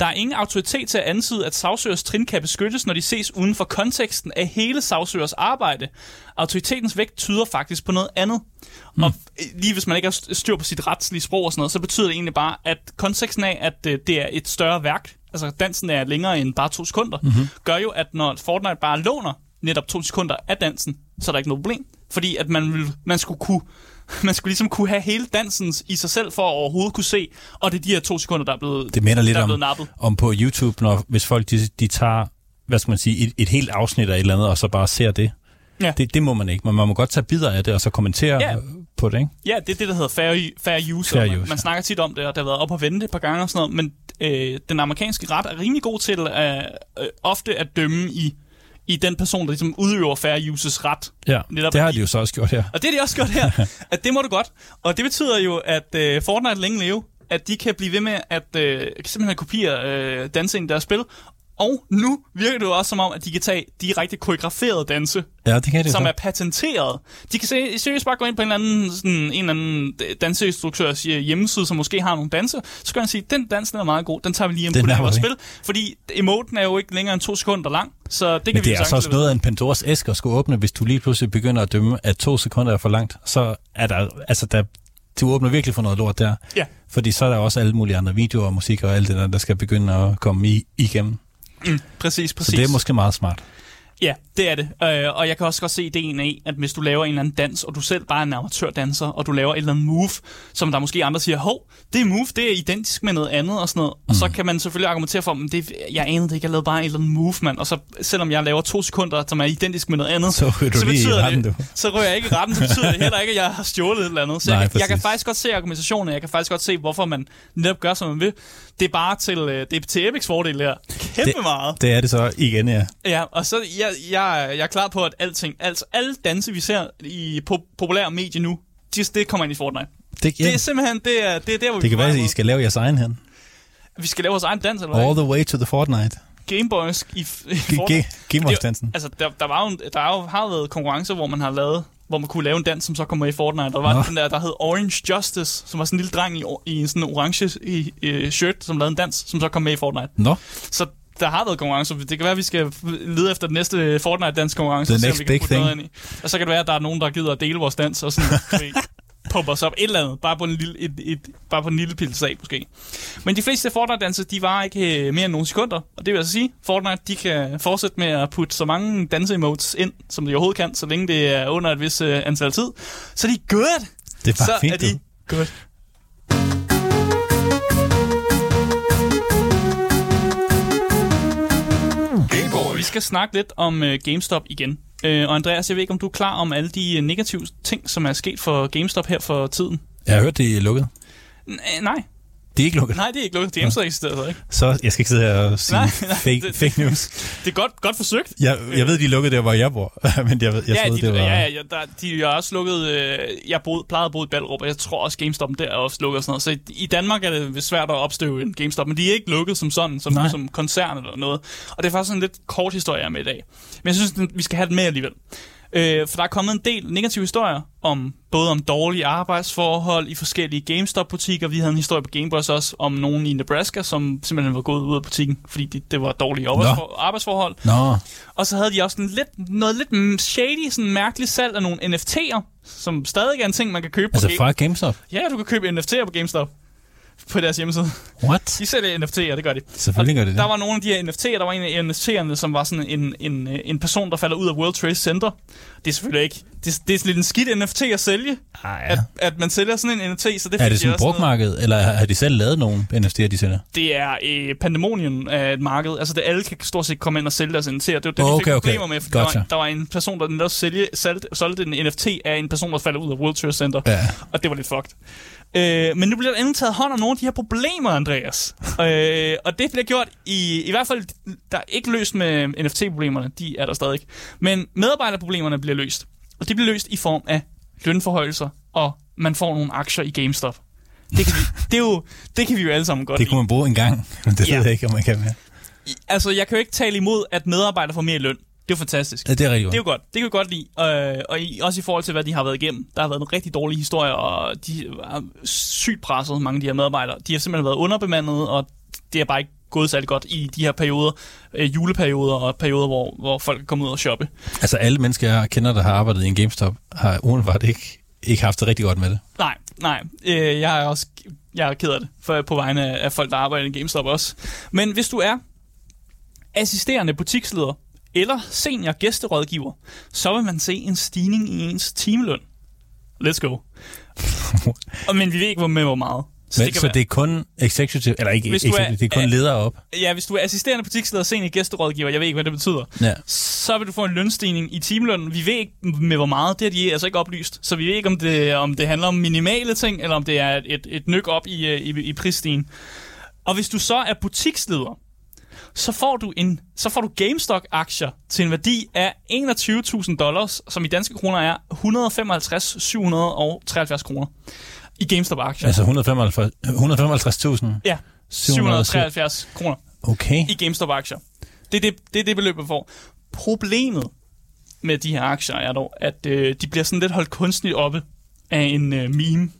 Der er ingen autoritet til at antyde, at sagsøgers trin kan beskyttes, når de ses uden for konteksten af hele sagsøgers arbejde. Autoritetens vægt tyder faktisk på noget andet. Mm. Og øh, lige hvis man ikke har styr på sit retslige sprog og sådan noget, så betyder det egentlig bare, at konteksten af, at øh, det er et større værk, altså dansen er længere end bare to sekunder, mm-hmm. gør jo, at når Fortnite bare låner netop to sekunder af dansen, så er der ikke noget problem. Fordi at man, vil, man skulle kunne man skulle ligesom kunne have hele dansen i sig selv, for at overhovedet kunne se, og det er de her to sekunder, der er blevet, Det minder lidt der er om, nappet. om på YouTube, når, hvis folk de, de tager hvad skal man sige, et, et helt afsnit af et eller andet, og så bare ser det. Ja. det. Det må man ikke, men man må godt tage bidder af det, og så kommentere Ja. på det, ikke? Ja, det er det, der hedder fair, fair use. Fair man, use, man ja. snakker tit om det, og det har været op og vende et par gange og sådan noget, men øh, den amerikanske ret er rimelig god til øh, øh, ofte at dømme i, i den person, der ligesom udøver fair uses ret. Ja, Netop det har de jo så også gjort her. Og det er de også gjort her, at det må du godt. Og det betyder jo, at øh, Fortnite længe leve, at de kan blive ved med at øh, simpelthen kopiere øh, danse ind i deres spil. Og nu virker det jo også som om, at de kan tage direkte koreograferede danse, Ja, det kan de som så. er patenteret. De kan se, seriøst bare gå ind på en eller anden, sådan, en eller anden danseinstruktørs hjemmeside, som måske har nogle danse, så kan man sige, den dans den er meget god, den tager vi lige ind på det vores spil. Fordi emoten er jo ikke længere end to sekunder lang, så det kan Men vi det er altså også noget af en Pandoras æske at skulle åbne, hvis du lige pludselig begynder at dømme, at to sekunder er for langt. Så er der, altså der, du åbner virkelig for noget lort der. Ja. Fordi så er der også alle mulige andre videoer og musik og alt det der, der skal begynde at komme i, igennem. Mm, præcis, præcis. Så det er måske meget smart. Ja, det er det. Øh, og jeg kan også godt se ideen af, at hvis du laver en eller anden dans, og du selv bare er en amatørdanser, og du laver et eller andet move, som der måske andre siger, hov, det move, det er identisk med noget andet og sådan noget. Og så kan man selvfølgelig argumentere for, men det, jeg anede det ikke, jeg lavede bare et eller andet move, mand. Og så selvom jeg laver to sekunder, som er identisk med noget andet, Så så betyder retten, det, så rører jeg ikke i retten, så betyder det heller ikke, at jeg har stjålet et eller andet. Så Nej, jeg, kan- jeg kan præcis. faktisk godt se argumentationen, jeg kan faktisk godt se, hvorfor man netop gør, som man vil. Det er bare til, øh, det er til Epics fordel her. Kæmpe Det- meget. Det er det så igen, ja. Ja, og så jeg, jeg, jeg er klar på, at alting, altså alle danse, vi ser i po- populære medier nu, de, det kommer ind i Fortnite. Det, Ja. Det er simpelthen, det er, det er der, hvor det vi kan være, at I skal lave jeres egen hen. Vi skal lave vores egen dans, eller All hvad? the way to the Fortnite. Gameboys i, i Fortnite. Gameboys-dansen. Altså, der, der, var jo, der er jo, har været konkurrencer, hvor man har lavet hvor man kunne lave en dans, som så kommer i Fortnite. Der var Nå. den der, der hed Orange Justice, som var sådan en lille dreng i, i en sådan orange i, i shirt, som lavede en dans, som så kom med i Fortnite. Nå, Så der har været konkurrencer. Det kan være, at vi skal lede efter den næste Fortnite-dans-konkurrence. The og se, om next vi kan big thing. ind i. Og så kan det være, at der er nogen, der gider at dele vores dans, og sådan pumper os op et eller andet. Bare på en lille, et, et, bare på en lille pille sag, måske. Men de fleste Fortnite-danser, de var ikke øh, mere end nogle sekunder. Og det vil altså sige, Fortnite, de kan fortsætte med at putte så mange danse-emotes ind, som de overhovedet kan, så længe det er under et vis øh, antal tid. Så er de good! det er bare så fint. er de good. Vi skal snakke lidt om uh, GameStop igen. Øh, og Andreas, jeg ved ikke, om du er klar om alle de negative ting, som er sket for GameStop her for tiden? Jeg har hørt, det er lukket. N- nej, det er ikke lukket? Nej, det er ikke lukket. Det er hjemmesidregistreret, ikke? Så jeg skal ikke sidde her og sige nej, nej, fake, det, fake news. Det er godt, godt forsøgt. Jeg, jeg ved, de er lukket der, hvor jeg bor. men jeg, jeg ja, troede, de, det var... ja, ja, der, de er også lukket... Øh, jeg boede, plejede at bo i Ballerup, og jeg tror også GameStop der er også lukket og sådan noget. Så i, i Danmark er det svært at opstøve en GameStop, men de er ikke lukket som sådan, som, som koncern eller noget. Og det er faktisk en lidt kort historie, jeg med i dag. Men jeg synes, vi skal have det med alligevel. Øh, for der er kommet en del negative historier om både om dårlige arbejdsforhold i forskellige GameStop-butikker. Vi havde en historie på Gameboys også om nogen i Nebraska, som simpelthen var gået ud af butikken, fordi det, det var dårlige arbejdsfor- arbejdsforhold. Nå. Og så havde de også en lidt, noget lidt shady, sådan mærkeligt salg af nogle NFT'er, som stadig er en ting, man kan købe altså på fra GameStop? Ja, du kan købe NFT'er på GameStop på deres hjemmeside. What? De sælger NFT'er, det gør de. Selvfølgelig gør de det. Der var nogle af de her NFT'er, der var en af NFT'erne, som var sådan en, en, en person, der falder ud af World Trade Center. Det er selvfølgelig ikke... Det, det er lidt en skidt NFT at sælge. Ah, ja. at, at man sælger sådan en NFT, så det Er det sådan et brugmarked, eller har de selv lavet nogle NFT'er, de sælger? Det er øh, pandemonium af et marked. Altså, det alle kan stort set komme ind og sælge deres NFT'er. Det var det, oh, vi okay, fik okay. problemer med, for gotcha. der, var, der var en person, der netop sælge, solgte, solgte en NFT af en person, der falder ud af World Trade Center. Ja. Og det var lidt fucked. Øh, men nu bliver der endelig taget hånd om nogle af de her problemer, Andreas. øh, og det bliver gjort i, i hvert fald, der er ikke løst med NFT-problemerne, de er der stadig. Men medarbejderproblemerne bliver løst. Og det bliver løst i form af lønforhøjelser, og man får nogle aktier i GameStop. Det kan, vi, det, er jo, det kan vi jo alle sammen godt Det kunne man bruge en gang, men det ja. ved jeg ikke, om man kan mere. Altså, jeg kan jo ikke tale imod, at medarbejdere får mere løn. Det er fantastisk. Ja, det er rigtig godt. Det er jo godt. Det kan vi godt lide. Øh, og i, også i forhold til, hvad de har været igennem. Der har været en rigtig dårlig historie, og de er sygt presset, mange af de her medarbejdere. De har simpelthen været underbemandet, og det er bare ikke gået særlig godt i de her perioder, øh, juleperioder og perioder, hvor, hvor folk er kommet ud og shoppe. Altså alle mennesker, jeg kender, der har arbejdet i en GameStop, har umiddelbart ikke, ikke haft det rigtig godt med det. Nej, nej. Øh, jeg er også jeg er ked af det for, på vegne af folk, der arbejder i GameStop også. Men hvis du er assisterende butiksleder eller senior gæsterådgiver, så vil man se en stigning i ens timeløn. Let's go. Men vi ved ikke, hvor med hvor meget. Så, Men, det, så være. det er kun executive, eller ikke hvis executive, er, det er kun ledere op? Ja, hvis du er assisterende butiksleder og senior gæsterådgiver, jeg ved ikke, hvad det betyder, ja. så vil du få en lønstigning i timelønnen. Vi ved ikke med hvor meget, det har de altså ikke oplyst. Så vi ved ikke, om det, om det handler om minimale ting, eller om det er et, et, et nyk op i, i, i prisstigen. Og hvis du så er butiksleder, så får du en så får du GameStop-aktier til en værdi af 21.000 dollars, som i danske kroner er 155.773 kroner i GameStop-aktier. Altså 155.000? Ja, 773 kroner okay. i GameStop-aktier. Det er det, det, det beløb, man får. Problemet med de her aktier er dog, at øh, de bliver sådan lidt holdt kunstigt oppe af en øh, meme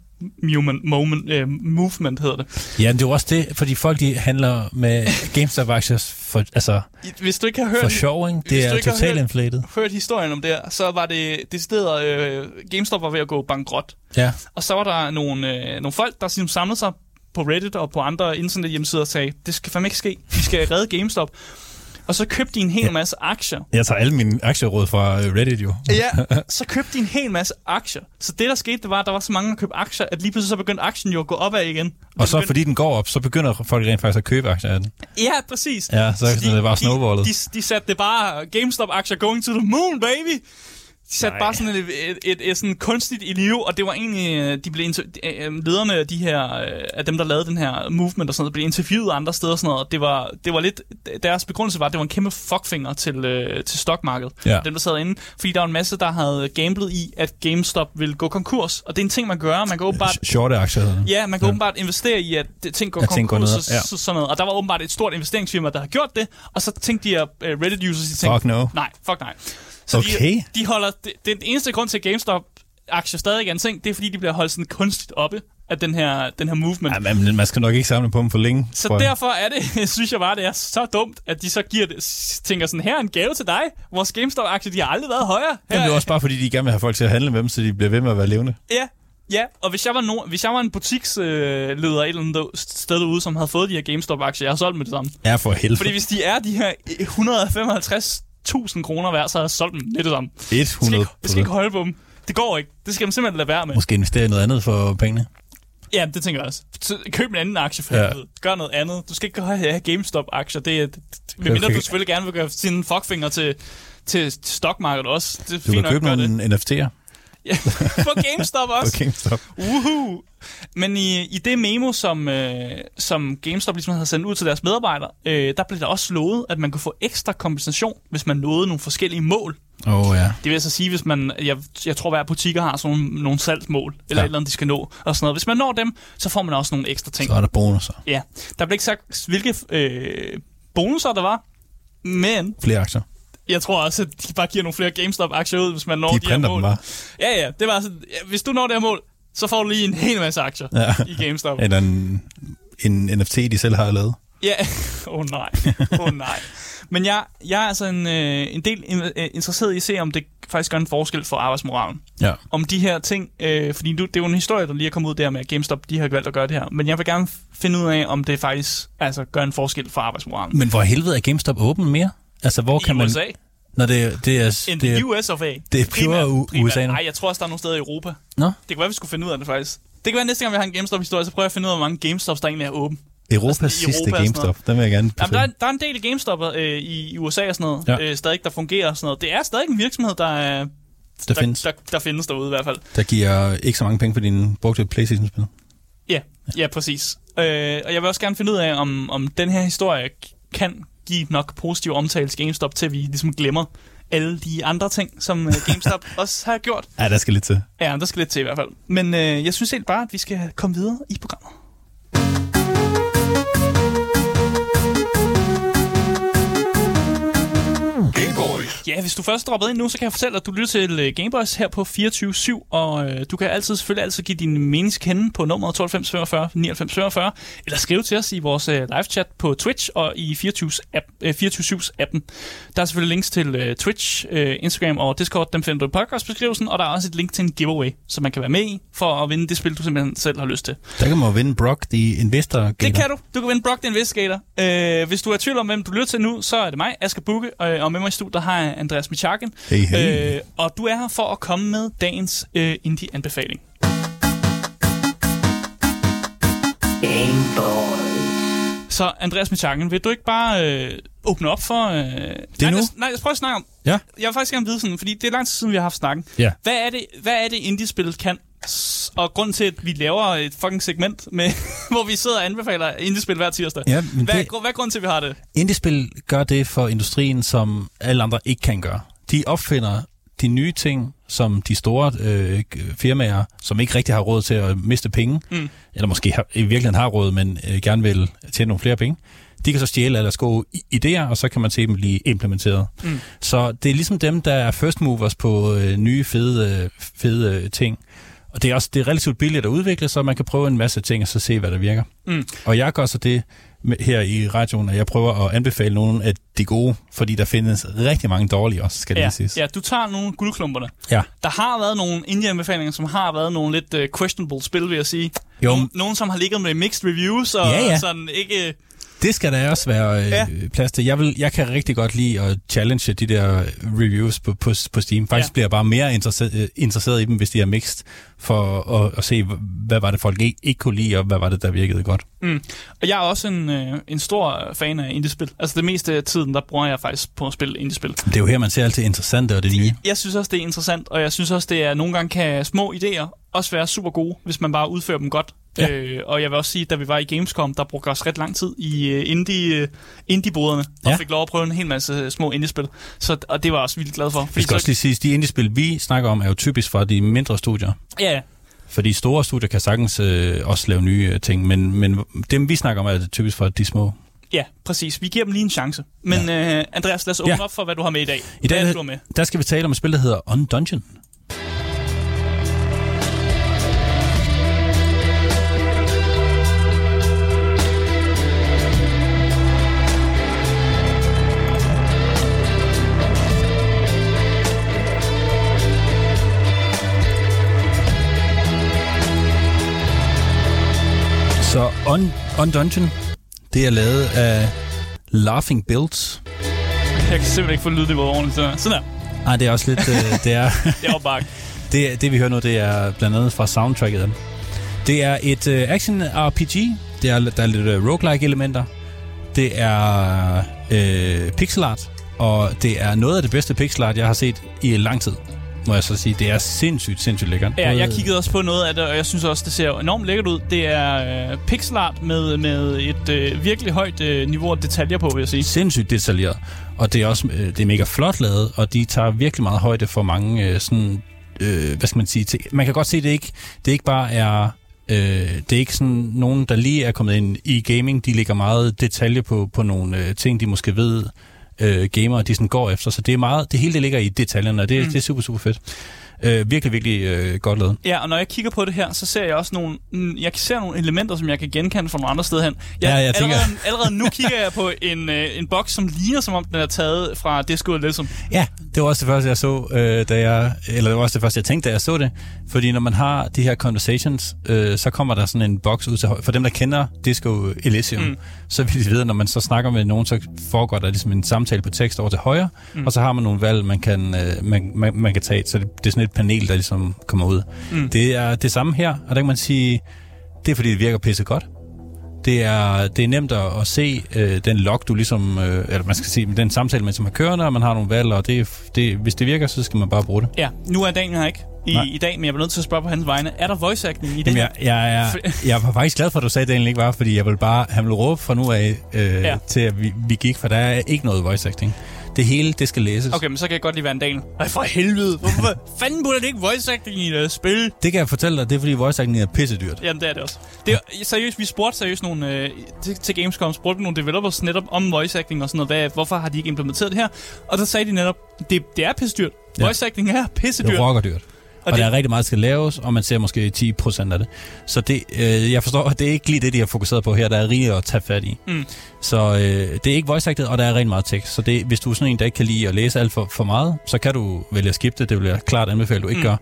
moment, moment, uh, movement hedder det. Ja, det er jo også det, fordi folk de handler med GameStop-aktier for, altså, hvis du ikke har hørt, for show, ikke? Det er totalt hørt, inflated. hørt historien om det her, så var det det sted, uh, GameStop var ved at gå bankrot. Ja. Og så var der nogle, uh, nogle folk, der simpelthen samlede sig på Reddit og på andre internet hjemmesider og sagde, det skal fandme ikke ske. Vi skal redde GameStop. Og så købte de en hel ja. masse aktier. Jeg tager alle mine aktieråd fra Reddit jo. ja, så købte de en hel masse aktier. Så det, der skete, det var, at der var så mange, der købte aktier, at lige pludselig så begyndte aktien jo at gå opad igen. Og, og så begyndte... fordi den går op, så begynder folk rent faktisk at købe aktier af den. Ja, præcis. Ja, så, så de, det bare snowballet. De, de, de satte det bare GameStop-aktier going to the moon, baby! De satte Nej. bare sådan et, et, et, et, sådan kunstigt i live, og det var egentlig, de blev lederne af de her, af dem, der lavede den her movement og sådan noget, blev interviewet andre steder og sådan noget, og det var, det var lidt, deres begrundelse var, at det var en kæmpe fuckfinger til, til stockmarkedet, ja. dem der sad inde, fordi der var en masse, der havde gamblet i, at GameStop ville gå konkurs, og det er en ting, man gør, man kan åbenbart... Shorte aktier. Ja, man kan ja. åbenbart investere i, at ting går at konkurs, går ned, ja. så, sådan noget, og der var åbenbart et stort investeringsfirma, der har gjort det, og så tænkte de her uh, Reddit-users, de tænkte, fuck no. nej, fuck nej. Så okay. de, de holder, det, den eneste grund til, at GameStop-aktier stadig er en ting, det er, fordi de bliver holdt sådan kunstigt oppe af den her, den her movement. Ja, men man skal nok ikke samle på dem for længe. Så for... derfor er det, synes jeg bare, det er så dumt, at de så giver det, tænker sådan, her er en gave til dig. Vores GameStop-aktier, de har aldrig været højere. Her Jamen, det er også bare, fordi de gerne vil have folk til at handle med dem, så de bliver ved med at være levende. Ja, Ja, og hvis jeg var, no, hvis jeg var en butiksleder øh, et eller andet sted derude, som havde fået de her GameStop-aktier, jeg har solgt med det samme. Ja, for helvede. Fordi hvis de er de her 155 1000 kroner værd, så har jeg solgt dem lidt sammen. 100 det skal, ikke, det skal ikke holde på dem. Det går ikke. Det skal man simpelthen lade være med. Måske investere i noget andet for pengene. Ja, det tænker jeg også. Køb en anden aktie for ja. Gør noget andet. Du skal ikke have GameStop-aktier. Det er, det, medmindre du selvfølgelig gerne vil gøre sine fuckfinger til, til stockmarkedet også. Det er Du fint kan købe nok nogle NFT'er på GameStop også. på GameStop. Uhu. Men i, i det memo, som, øh, som GameStop ligesom havde sendt ud til deres medarbejdere, øh, der blev der også lovet, at man kunne få ekstra kompensation, hvis man nåede nogle forskellige mål. Oh, ja. Det vil altså sige, hvis man, jeg, jeg tror, hver butikker har sådan nogle, nogle salgsmål, eller ja. et eller andet, de skal nå, og sådan noget. Hvis man når dem, så får man også nogle ekstra ting. Så er der bonusser. Ja, der blev ikke sagt, hvilke øh, bonusser der var, men Flere aktier. Jeg tror også, at de bare giver nogle flere GameStop-aktier ud, hvis man når De de, her mål. dem bare. Ja, ja, det var sådan, ja, hvis du når det her mål, så får du lige en hel masse aktier Ja. i GameStop. Eller en, en NFT, de selv har lavet. Ja, åh oh, nej, åh oh, nej. Men jeg, jeg er altså en, øh, en del øh, interesseret i at se, om det faktisk gør en forskel for arbejdsmoralen. Ja. Om de her ting, øh, fordi nu, det er jo en historie, der lige er kommet ud der med, at GameStop de har valgt at gøre det her. Men jeg vil gerne finde ud af, om det faktisk altså, gør en forskel for arbejdsmoralen. Men hvor helvede er GameStop åben mere? Altså, hvor kan I man... USA, Når det, det er... in det er US of A. det er pure U- USA. Nej, jeg tror også, der er nogle steder i Europa. Nå, Det kan være, vi skulle finde ud af det faktisk. Det kan være, næste gang vi har en GameStop-historie, så prøver jeg at finde ud af, hvor mange GameStops, der egentlig er åben. Europas Altså, sidste Europa sådan GameStop. Den vil jeg gerne Jamen, der, er, der er en del GameStop øh, i, i USA og sådan noget, Ja. øh, stadig, der fungerer og sådan noget. Det er stadig en virksomhed, der, er, Der findes. Der, der findes derude i hvert fald. Der giver ikke så mange penge for dine brugte Playstation-spil. Ja, ja præcis. Øh, og jeg vil også gerne finde ud af, om, om den her historie kan give nok positiv omtale til GameStop, til vi ligesom glemmer alle de andre ting, som øh, GameStop også har gjort. Ja, der skal lidt til. Ja, der skal lidt til i hvert fald. Men øh, jeg synes helt bare, at vi skal komme videre i programmet. Ja, hvis du først droppet ind nu, så kan jeg fortælle dig, at du lytter til øh, Gameboys her på 24-7, og øh, du kan altid selvfølgelig altid give din mening kende på nummeret 92 45 99 45, eller skrive til os i vores øh, live-chat på Twitch og i 24's app, øh, 24-7's appen. Der er selvfølgelig links til øh, Twitch, øh, Instagram og Discord, dem finder du i podcastbeskrivelsen, og der er også et link til en giveaway, som man kan være med i, for at vinde det spil, du simpelthen selv har lyst til. Der kan man vinde Brock, The Investor Det kan du. Du kan vinde Brock the Investigator. Øh, hvis du er i tvivl om, hvem du lytter til nu, så er det mig, Asger Bukke, øh, og med mig i studiet der har jeg Andreas Michakken. Hey, hey. Øh, og du er her for at komme med dagens øh, indie-anbefaling. Så Andreas Michakken, vil du ikke bare øh, åbne op for... Øh, det nej, nu? os- Nej, jeg prøver at snakke om... Ja. Jeg vil faktisk gerne vide sådan, fordi det er lang tid siden, vi har haft snakken. Ja. Hvad er det, hvad er det indie-spillet kan? Og grund til, at vi laver et fucking segment, med, hvor vi sidder og anbefaler indie-spil hver tirsdag. Ja, hvad, det- er, hvad er grunden til, at vi har det? Indiespil gør det for industrien, som alle andre ikke kan gøre. De opfinder de nye ting, som de store øh, firmaer, som ikke rigtig har råd til at miste penge, Mm. eller måske har, i virkeligheden har råd, men øh, gerne vil tjene nogle flere penge, de kan så stjæle alle deres gode idéer, og så kan man se dem blive implementeret. Mm. Så det er ligesom dem, der er first movers på øh, nye fede, fede øh, ting. Og det er også det er relativt billigt at udvikle, så man kan prøve en masse ting og så se, hvad der virker. Mm. Og jeg gør så det med, her i radioen, at jeg prøver at anbefale nogle af de gode, fordi der findes rigtig mange dårlige også, skal det Ja, siges. ja, du tager nogle guldklumperne. ja. Der har været nogle indie-anbefalinger, som har været nogle lidt uh, questionable spil, vil jeg sige. Jo. Nogle, nogle, som har ligget med mixed reviews, og Ja, ja. sådan ikke... Det skal der også være øh, Ja. plads til. Jeg, vil, jeg kan rigtig godt lide at challenge de der reviews på, på, på Steam. Faktisk Ja. bliver jeg bare mere interesseret, øh, interesseret i dem, hvis de er mixed, for at, at se, hvad var det folk ikke, ikke kunne lide, og hvad var det, der virkede godt. Mm. Og jeg er også en, øh, en stor fan af indie-spil. Altså det meste af tiden, der bruger jeg faktisk på at spille indie-spil. Det er jo her, man ser alt det interessante og det nye. Jeg synes også, det er interessant, og jeg synes også, det er nogle gange kan små idéer også være super gode, hvis man bare udfører dem godt. Ja. Øh, og jeg vil også sige, da vi var i Gamescom, der brugte også ret lang tid i øh, indie, øh, indie-boderne, og Ja. fik lov at prøve en hel masse øh, små indie-spil. Så, og det var jeg også vildt glad for. Vi skal så, også lige sige, at de indie-spil, vi snakker om, er jo typisk fra de mindre studier. Ja, Fordi store studier kan sagtens øh, også lave nye øh, ting, men, men dem, vi snakker om, er typisk fra de små. ja, præcis. Vi giver dem lige en chance. Men øh, Andreas, lad os åbne Ja. op for, hvad du har med i dag. I dag hvad er det, du med? der skal vi tale om et spil, der hedder On Dungeon. Så On, On Dungeon, det er lavet af Laughing Builds. Jeg kan simpelthen ikke få lydniveauet ordentligt. Så. Sådan der. Nej, det er også lidt... Øh, det er... Det var bare... Det, det vi hører nu, det er blandt andet fra soundtracket. af. Det er et uh, action-RPG. Det er, der er lidt uh, roguelike elementer. Det er uh, pixel art. og det er noget af det bedste pixel art, jeg har set i lang tid må jeg så sige. Det er sindssygt, sindssygt lækkert. Ja, jeg kiggede også på noget af det, og jeg synes også, det ser enormt lækkert ud. Det er øh, pixel art med, med et øh, virkelig højt øh, niveau af detaljer på, vil jeg sige. Sindssygt detaljeret. Og det er også øh, det er mega flot lavet, og de tager virkelig meget højde for mange øh, sådan, øh, hvad skal man sige, til, man kan godt se, det ikke, det ikke bare er Øh, det er ikke sådan nogen, der lige er kommet ind i gaming. De lægger meget detalje på, på nogle øh, ting, de måske ved, øh, gamere, de sådan går efter. Så det er meget, det hele det ligger i detaljerne, og det, mm. det er super, super fedt. Øh, virkelig, virkelig øh, godt lavet. Ja, og når jeg kigger på det her, så ser jeg også nogle, mm, jeg ser nogle elementer, som jeg kan genkende fra nogle andre steder hen. Jeg, ja, jeg tænker... allerede, allerede nu kigger jeg på en, øh, en boks, som ligner, som om den er taget fra Disco Elysium. Ja, det var også det første, jeg så, øh, da jeg, eller det var også det første, jeg tænkte, da jeg så det. Fordi når man har de her conversations, øh, så kommer der sådan en boks ud til. For dem, der kender Disco Elysium, mm. så vil de vide, når man så snakker med nogen, så foregår der ligesom en samtale på tekst over til højre, mm. og så har man nogle valg, man kan, øh, man, man, man kan tage. Så det, det er sådan et panel, der ligesom kommer ud. Mm. Det er det samme her, og der kan man sige, det er fordi, det virker pisse godt. Det er, det er nemt at, at se øh, den log, du ligesom, øh, eller man skal sige, den samtale, man som har kørende, og man har nogle valg, og det, det, hvis det virker, så skal man bare bruge det. Ja, nu er Daniel her ikke i, i dag, men jeg bliver nødt til at spørge på hans vegne. Er der voice acting i det Jamen, jeg, jeg, jeg, jeg var faktisk glad for, at du sagde, at Daniel ikke var, fordi jeg vil bare, han vil råbe fra nu af øh, ja. til, at vi, vi gik, for der er ikke noget voice acting. Det hele, det skal læses. Okay, men så kan jeg godt lige være en dag. Ej, for helvede. Hvorfor fanden burde det ikke voice acting i et spil? Det kan jeg fortælle dig, det er fordi voice acting er pisse dyrt. Jamen, det er det også. Det er, seriøst, vi spurgte seriøst nogle, øh, til, til Gamescom, spurgte nogle developers netop om voice acting og sådan noget. Hvad, hvorfor har de ikke implementeret det her? Og der sagde de netop, det, det er pisse dyrt. Ja. Voice acting er pisse dyrt. Det er dyrt. Og, det, der er rigtig meget, der skal laves, og man ser måske 10% af det. Så det, øh, jeg forstår, at det er ikke lige det, de har fokuseret på her. Der er rigeligt at tage fat i. Mm. Så øh, det er ikke voice acted, og der er rigtig meget tekst. Så det, hvis du er sådan en, der ikke kan lide at læse alt for, for meget, så kan du vælge at skifte. Det vil jeg klart anbefale, du ikke mm. gør.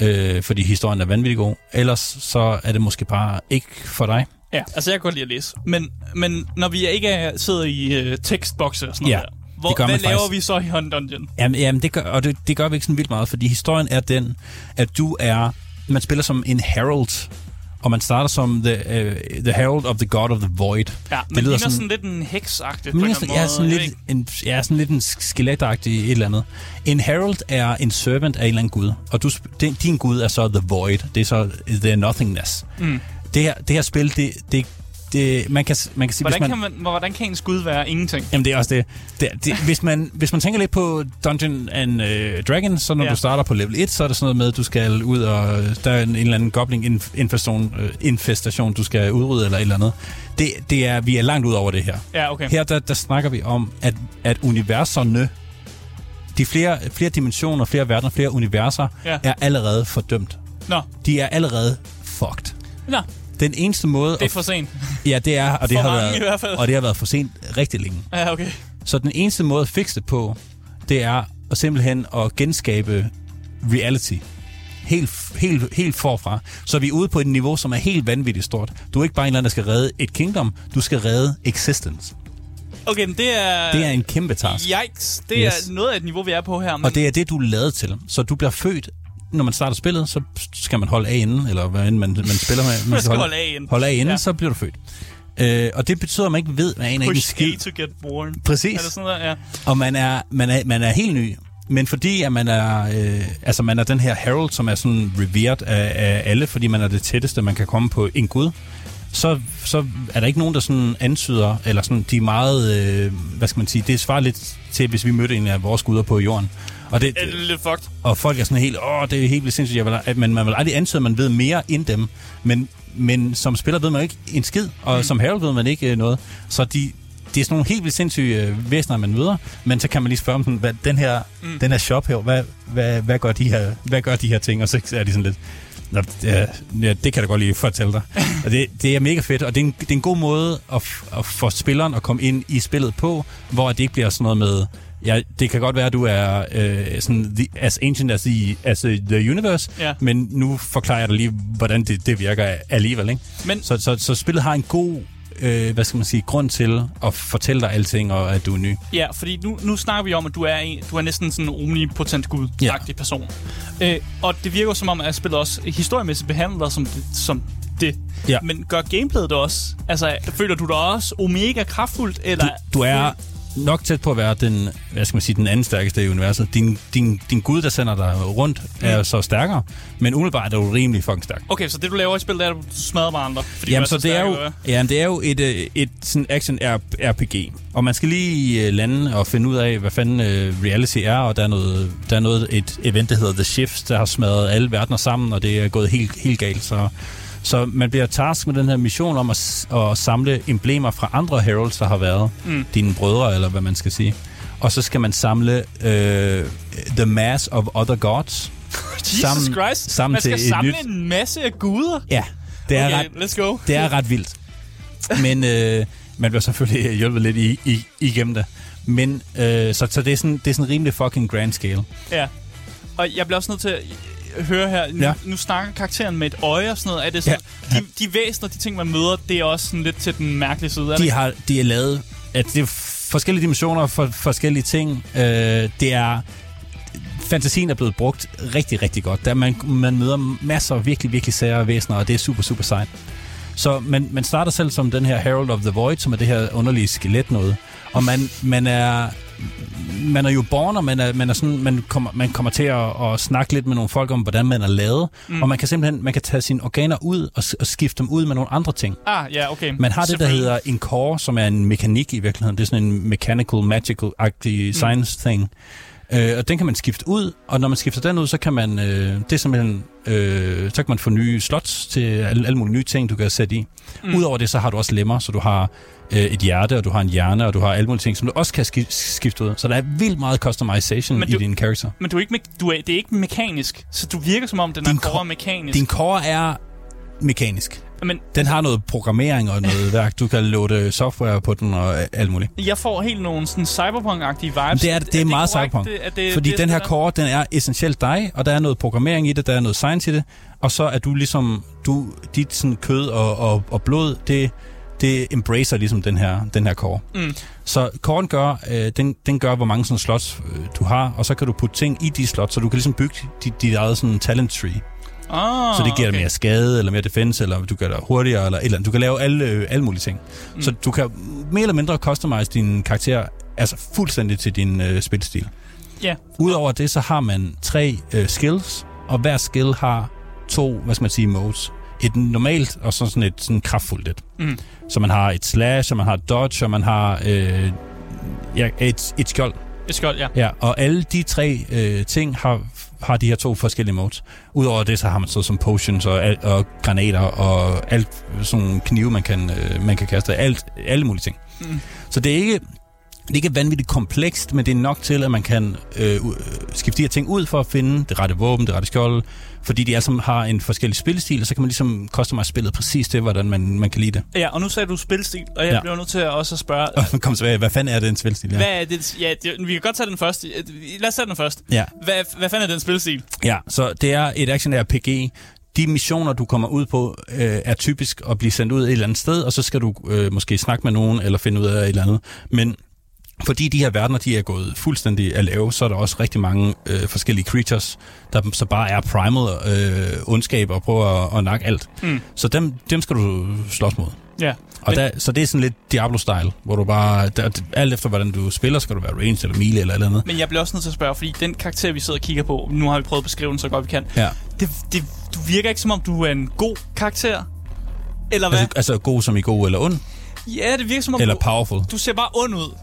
Øh, fordi historien er vanvittig god. Ellers så er det måske bare ikke for dig. Ja, altså jeg kan godt lide at læse. Men, men når vi ikke er, sidder i uh, tekstbokse og sådan ja. noget der, hvor, det gør hvad laver faktisk. vi så i Hunt Dungeon? Jamen, jamen det gør, og det, det gør vi ikke sådan vildt meget, fordi historien er den, at du er... Man spiller som en herald, og man starter som the, uh, the Herald of the God of the Void. Ja, men det lyder sådan, sådan lidt en heksagtig på en ja, sådan lidt en, ja, sådan lidt en skeletagtig et eller andet. En Herald er en servant af en eller anden gud, og du, din, din gud er så The Void. Det er så The Nothingness. Mm. Det her, det her spil, det, det det, man kan, man kan sige, hvordan, man, kan man, hvordan kan en skud være ingenting? Jamen, det er også det. det, det hvis, man, hvis man tænker lidt på Dungeon and uh, Dragons, så når ja. du starter på level 1, så er det sådan noget med, at du skal ud og... Der er en, en eller anden goblin infestation, uh, infestation, du skal udrydde eller et eller andet. Det, det er, vi er langt ud over det her. Ja, okay. Her der, der snakker vi om, at, at universerne de flere, flere dimensioner, flere verdener, flere universer ja. er allerede fordømt. Nå. De er allerede fucked. Nå. Den eneste måde... Det er for sent. Ja, det er, og det, for har været, i hvert fald. og det har været for sent rigtig længe. Ja, okay. Så den eneste måde at fikse det på, det er at simpelthen at genskabe reality. Helt, helt, helt forfra. Så vi er ude på et niveau, som er helt vanvittigt stort. Du er ikke bare en eller anden, der skal redde et kingdom. Du skal redde existence. Okay, men det er... Det er en kæmpe task. Yikes. Det yes. er noget af et niveau, vi er på her. Men... Og det er det, du er lavet til. Så du bliver født når man starter spillet, så skal man holde af inden, eller hvad end man, man spiller med. Man skal holde, holde af inden. Holde af inden, ja. så bliver du født. Øh, og det betyder, at man ikke ved, hvad en ikke skid. to get born. Præcis. Er det sådan der? Ja. Og man er, man, er, man er helt ny. Men fordi at man er, øh, altså man er den her herald, som er sådan revered af, af alle, fordi man er det tætteste, man kan komme på en gud, så, så er der ikke nogen, der sådan antyder, eller sådan, de er meget, øh, hvad skal man sige, det svarer lidt til, hvis vi mødte en af vores guder på jorden. Og det, det er lidt fucked. Og folk er sådan helt, åh, det er helt vildt sindssygt, at man, man vil aldrig antyde, at man ved mere end dem. Men, men som spiller ved man ikke en skid, og mm. som herald ved man ikke øh, noget. Så de, det er sådan nogle helt vildt sindssyge øh, væsener, man møder, men så kan man lige spørge dem, hvad, den, her, mm. den her shop her, hvad, hvad, hvad, gør de her, hvad gør de her ting? Og så er de sådan lidt, Nå, ja, ja, det kan jeg da godt lige fortælle dig. Og det, det er mega fedt, og det er en, det er en god måde at, at få spilleren at komme ind i spillet på, hvor det ikke bliver sådan noget med, ja, det kan godt være, at du er øh, sådan the, as ancient as the, as the universe, ja. men nu forklarer jeg dig lige, hvordan det, det virker alligevel. Ikke? Men, så, så, så spillet har en god øh, hvad skal man sige, grund til at fortælle dig alting, og at du er ny. Ja, fordi nu, nu snakker vi om, at du er, en, du er næsten sådan en omnipotent gud ja. person. Øh, og det virker som om, at spillet også historiemæssigt behandler som, som det. Ja. Men gør gameplayet det også? Altså, føler du dig også omega kraftfuldt? Eller du, du er nok tæt på at være den, hvad skal man sige, den anden stærkeste i universet. Din, din, din gud, der sender dig rundt, er mm. så stærkere, men umiddelbart er du rimelig fucking stærk. Okay, så det du laver i spillet, er, at du smadrer bare andre? Fordi jamen, så, så det er jo, jamen, det er jo et, et, et sådan action RPG, og man skal lige øh, lande og finde ud af, hvad fanden uh, reality er, og der er noget, der er noget et event, der hedder The Shift, der har smadret alle verdener sammen, og det er gået helt, helt galt, så så man bliver task med den her mission om at, at samle emblemer fra andre heralds, der har været. Mm. Dine brødre, eller hvad man skal sige. Og så skal man samle uh, The Mass of Other Gods. Jesus sammen, Christ! Sammen man skal til samle nyt... en masse af guder? Ja. Det er okay, ret, let's go. Det er ret vildt. Men uh, man bliver selvfølgelig hjulpet lidt i, i, igennem det. Men uh, så, så det, er sådan, det er sådan rimelig fucking grand scale. Ja. Og jeg bliver også nødt til høre her, nu, ja. nu snakker karakteren med et øje og sådan noget. Er det sådan, ja. de, de væsener, de ting, man møder, det er også sådan lidt til den mærkelige side? Er de, har, de er lavet, at det er forskellige dimensioner for forskellige ting. Øh, det er fantasien er blevet brugt rigtig, rigtig godt. Der man, man møder masser af virkelig, virkelig sære væsener, og det er super, super sejt. Så man, man starter selv som den her Herald of the Void, som er det her underlige skelet noget. Og man, man er man er jo born, og man, er, man, er sådan, man, kommer, man kommer til at, at snakke lidt med nogle folk om, hvordan man er lavet. Mm. Og man kan simpelthen man kan tage sine organer ud og, og skifte dem ud med nogle andre ting. Ah, ja, okay. Man har det, der hedder en core, som er en mekanik i virkeligheden. Det er sådan en mechanical, magical-agtig mm. science thing. Øh, og den kan man skifte ud, og når man skifter den ud, så kan man, øh, det er simpelthen, øh, så kan man få nye slots til alle, alle mulige nye ting, du kan sætte i. Mm. Udover det, så har du også lemmer, så du har øh, et hjerte, og du har en hjerne, og du har alle mulige ting, som du også kan skifte ud. Så der er vildt meget customization men du, i din karakter. Men du er ikke, du er, det er ikke mekanisk, så du virker som om, den din er core mekanisk. Din core er mekanisk. Men, den har noget programmering og noget værk. Du kan loade software på den og alt muligt. Jeg får helt nogle sådan cyberpunk-agtige vibes. Det er, det er, er meget korrekt? cyberpunk. Er det, fordi det, den her core, den er essentielt dig, og der er noget programmering i det, der er noget science i det, og så er du ligesom, du, dit sådan kød og, og, og blod, det, det embracer ligesom den her, den her core. Mm. Så coren gør, øh, den, den gør, hvor mange sådan slots øh, du har, og så kan du putte ting i de slots, så du kan ligesom bygge dit, dit eget sådan talent tree. Oh, så det giver okay. dig mere skade, eller mere defense, eller du gør dig hurtigere, eller eller. Du kan lave alle, øh, alle mulige ting. Mm. Så du kan mere eller mindre customize din karakter altså fuldstændig til din øh, spilstil. Ja. Yeah. Udover det, så har man tre øh, skills, og hver skill har to, hvad skal man sige, modes. Et normalt, og så sådan et sådan kraftfuldt et. Mm. Så man har et slash, og man har dodge, og man har øh, ja, et, et skjold. Et skjold, ja. Ja, og alle de tre øh, ting har har de her to forskellige modes. Udover det, så har man så som potions og, og granater og alt sådan knive, man kan, øh, man kan kaste. Alt, alle mulige ting. Mm. Så det er ikke det er ikke vanvittigt komplekst, men det er nok til, at man kan øh, skifte de her ting ud for at finde det rette våben, det rette skjold, fordi de alle har en forskellig spilstil, og så kan man ligesom customize spillet præcis til, hvordan man, man kan lide det. Ja, og nu sagde du spilstil, og jeg ja. bliver nødt til at også at spørge... Kom så, hvad fanden er det en spilstil? Ja. Hvad er det? Ja, det, vi kan godt tage den først. Lad os tage den først. Ja. Hvad, hvad fanden er den spilstil? Ja, så det er et action RPG, de missioner, du kommer ud på, øh, er typisk at blive sendt ud et eller andet sted, og så skal du øh, måske snakke med nogen, eller finde ud af et eller andet. Men fordi de her verdener, de er gået fuldstændig at lave, så er der også rigtig mange øh, forskellige creatures, der så bare er primal øh, ondskab og prøver at, at nakke alt. Mm. Så dem, dem skal du slås mod. Ja. Og men... der, så det er sådan lidt Diablo-style, hvor du bare, der, alt efter hvordan du spiller, skal du være range eller melee eller eller andet. Men jeg bliver også nødt til at spørge, fordi den karakter, vi sidder og kigger på, nu har vi prøvet at beskrive den så godt vi kan. Ja. Det, det, du virker ikke som om, du er en god karakter. Eller hvad? Altså, altså god som i god eller ond? Ja, det virker som om Eller du, powerful. Du ser bare ond ud.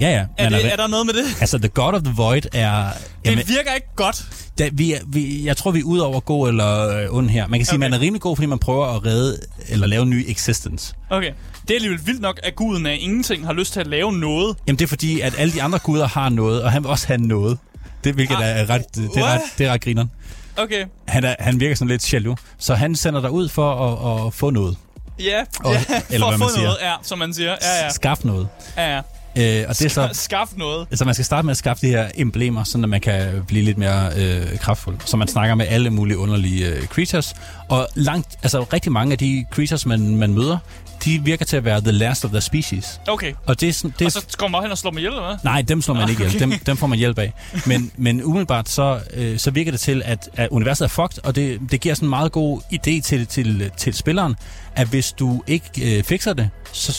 Ja, ja. Er, det, er, er der noget med det? Altså, The God of the Void er... Det jamen, virker ikke godt. Da, vi, er, vi, jeg tror, vi er ud over god eller øh, ond her. Man kan sige, okay. man er rimelig god, fordi man prøver at redde eller lave en ny existence. Okay. Det er alligevel vildt nok, at guden af ingenting har lyst til at lave noget. Jamen, det er fordi, at alle de andre guder har noget, og han vil også have noget. Det, hvilket ah, er ret, det er ret, det er ret grineren. Okay. Han, er, han virker sådan lidt jaloux, så han sender dig ud for at, at få noget. Ja, og, ja eller for at få noget, ja, som man siger. Ja, ja. Skaf noget. Ja, ja. Øh, og det er så, Skaff noget. Så man skal starte med at skaffe de her emblemer, så man kan blive lidt mere øh, kraftfuld. Så man snakker med alle mulige underlige øh, creatures. Og langt, altså rigtig mange af de creatures, man, man møder, de virker til at være the last of the species. Okay. Og, det er sådan, det og så kommer man hen og slår med hjælp, eller hvad? Nej, dem slår man ah, ikke ihjel. Dem, dem får man hjælp af. Men, men umiddelbart så, øh, så virker det til, at, at universet er fucked, og det, det giver sådan en meget god idé til, til, til spilleren, at hvis du ikke øh, fikser det, så,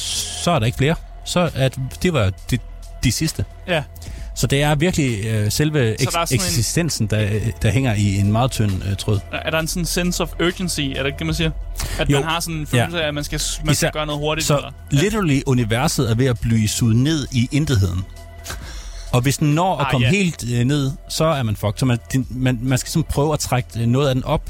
så er der ikke flere. Så at det var det, de sidste. Ja. Så det er virkelig øh, selve eks- eksistensen, en... der, der hænger i en meget tynd øh, tråd. Er der en sådan sense of urgency, er det kan man sige? At jo. man har sådan en følelse ja. af, at man skal, man skal gøre noget hurtigt? Så eller? literally universet er ved at blive suget ned i intetheden. Og hvis den når at ah, komme ja. helt øh, ned, så er man fucked. Så man, man, man skal sådan prøve at trække noget af den op,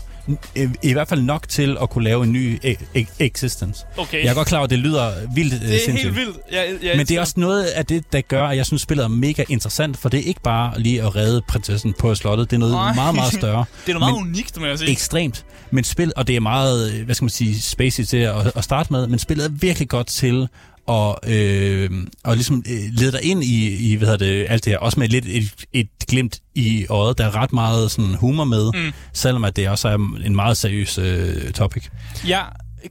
i hvert fald nok til at kunne lave en ny e- e- existence. Okay. Jeg er godt klar over, at det lyder vildt Det er sindssygt. helt vildt. Jeg, jeg Men det er også noget af det, der gør, at jeg synes, spillet er mega interessant, for det er ikke bare lige at redde prinsessen på slottet. Det er noget Ej. meget, meget større. det er noget meget unikt, må jeg sige. Ekstremt. Men spil, og det er meget, hvad skal man sige, spacey til at, at starte med, men spillet er virkelig godt til og, øh, og ligesom øh, lede dig ind i, i hvad hedder det, alt det her. Også med lidt et, et glimt i øjet. Der er ret meget sådan humor med, mm. selvom at det også er en meget seriøs øh, topic. Ja,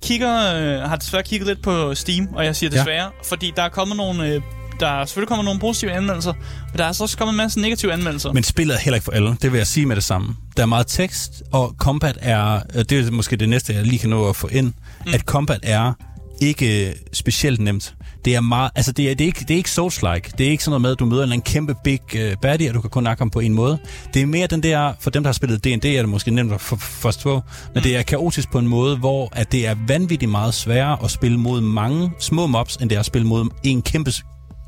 kigger, øh, har desværre kigget lidt på Steam, og jeg siger desværre, ja. fordi der er kommet nogle... Øh, der er selvfølgelig kommet nogle positive anmeldelser, men der er også kommet en masse negative anmeldelser. Men spillet er heller ikke for alle, det vil jeg sige med det samme. Der er meget tekst, og combat er, det er måske det næste, jeg lige kan nå at få ind, mm. at combat er ikke specielt nemt. Det er meget, altså det er, det er ikke, det er ikke Souls-like. Det er ikke sådan noget med, at du møder en kæmpe big uh, baddie, og du kan kun nakke ham på en måde. Det er mere den der, for dem, der har spillet D&D, er det måske nemt at forstå, men mm. det er kaotisk på en måde, hvor at det er vanvittigt meget sværere at spille mod mange små mobs, end det er at spille mod en kæmpe,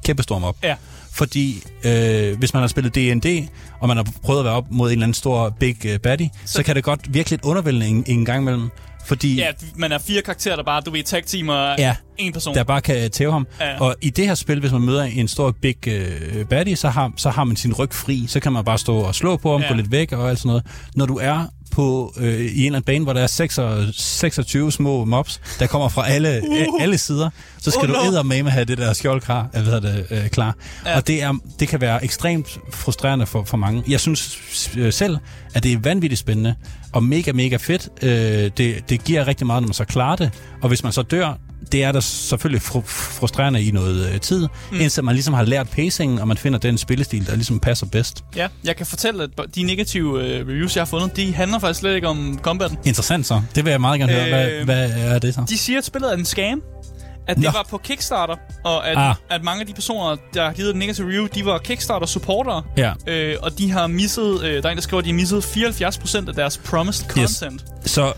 kæmpe stor mob. Ja. Fordi øh, hvis man har spillet D&D, og man har prøvet at være op mod en eller anden stor big uh, baddie, så, så kan det godt virke lidt undervældende en, en gang imellem. Fordi, ja, man er fire karakterer, der bare, du ved, tag teamer ja, en person. der bare kan tæve ham. Ja. Og i det her spil, hvis man møder en stor big uh, baddie, så har, så har man sin ryg fri. Så kan man bare stå og slå på ham, ja. gå lidt væk og alt sådan noget. Når du er på øh, i en eller anden bane, hvor der er 26, 26 små mobs, der kommer fra alle, uh. alle sider, så skal oh, du no. med have det der skjoldklar, jeg ved det, øh, klar. Ja. Og det, er, det kan være ekstremt frustrerende for, for mange. Jeg synes øh, selv, at det er vanvittigt spændende og mega, mega fedt. Øh, det, det giver rigtig meget, når man så klarer det. Og hvis man så dør, det er da selvfølgelig fr- frustrerende i noget øh, tid, mm. indtil man ligesom har lært pacingen, og man finder den spillestil, der ligesom passer bedst. Ja, jeg kan fortælle, at de negative øh, reviews, jeg har fundet, de handler faktisk slet ikke om combaten. Interessant så. Det vil jeg meget gerne høre. Øh, hvad, hvad er det så? De siger, at spillet er en scam. At det Nå. var på Kickstarter, og at, ah. at mange af de personer, der har givet den negative review, de var Kickstarter-supportere. Ja. Øh, og de har misset, øh, der er en, der skriver, at de har misset 74% af deres promised content. Yes. Så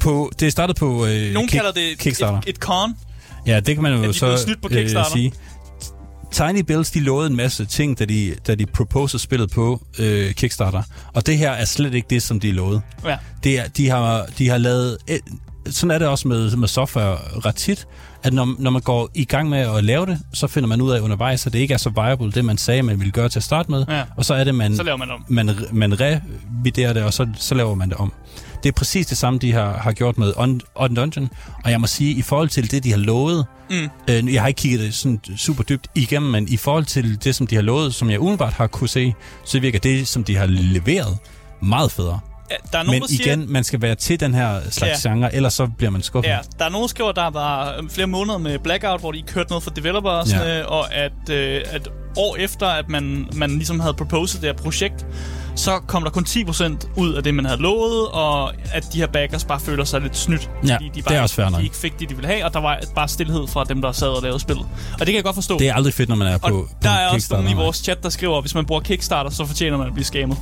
på, det startede på øh, Nogen kalder det Kickstarter. Et, et con. Ja, det kan man jo så snydt på øh, sige. Tiny Builds, de lovede en masse ting, da de, da de proposede spillet på øh, Kickstarter. Og det her er slet ikke det, som de lovede. Ja. Det er, de, har, de har lavet... Sådan er det også med, med software ret tit, at når, når man går i gang med at lave det, så finder man ud af undervejs, at det ikke er så viable, det man sagde, man ville gøre til at starte med. Ja. Og så er det, man, så laver man, om. man, man reviderer det, og så, så laver man det om. Det er præcis det samme, de har, har gjort med On, On Dungeon. Og jeg må sige, i forhold til det, de har lovet, mm. øh, jeg har ikke kigget det sådan super dybt igennem, men i forhold til det, som de har lovet, som jeg umiddelbart har kunne se, så virker det, som de har leveret, meget federe. Ja, der er nogen, Men igen, siger, man skal være til den her slags ja. genre, ellers så bliver man skuffet. Ja, der er nogen, der skriver, der var øh, flere måneder med Blackout, hvor de kørte noget for developers, ja. og at, øh, at år efter, at man, man ligesom havde proposed det her projekt, så kom der kun 10% ud af det, man havde lovet, og at de her backers bare føler sig lidt snydt. Ja, fordi de bare, det er også fair de ikke fik det, de ville have, og der var bare stillhed fra dem, der sad og lavede spillet. Og det kan jeg godt forstå. Det er aldrig fedt, når man er på, og på der er også nogen i vores chat, der skriver, at hvis man bruger Kickstarter, så fortjener man at blive skammet.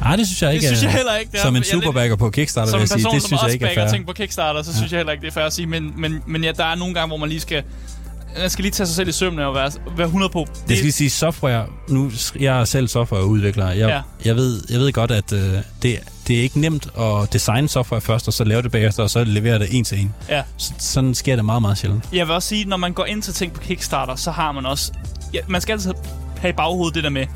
Nej, det synes jeg ikke. Det synes jeg heller ikke. Det er, som en superbacker på Kickstarter, vil jeg sige. Det synes jeg ikke er fair. Som en person, som også på Kickstarter, så ja. synes jeg heller ikke, det er fair at sige. Men, men, men ja, der er nogle gange, hvor man lige skal man skal lige tage sig selv i sømne og være, være 100 på. Det, skal lige sige, software, nu, jeg er selv softwareudvikler, jeg, ja. jeg, ved, jeg ved godt, at uh, det, det er ikke nemt at designe software først, og så lave det bagefter, og så levere det en til en. Ja. Så, sådan sker det meget, meget sjældent. Jeg vil også sige, når man går ind til ting på Kickstarter, så har man også... Ja, man skal altid have i baghovedet det der med,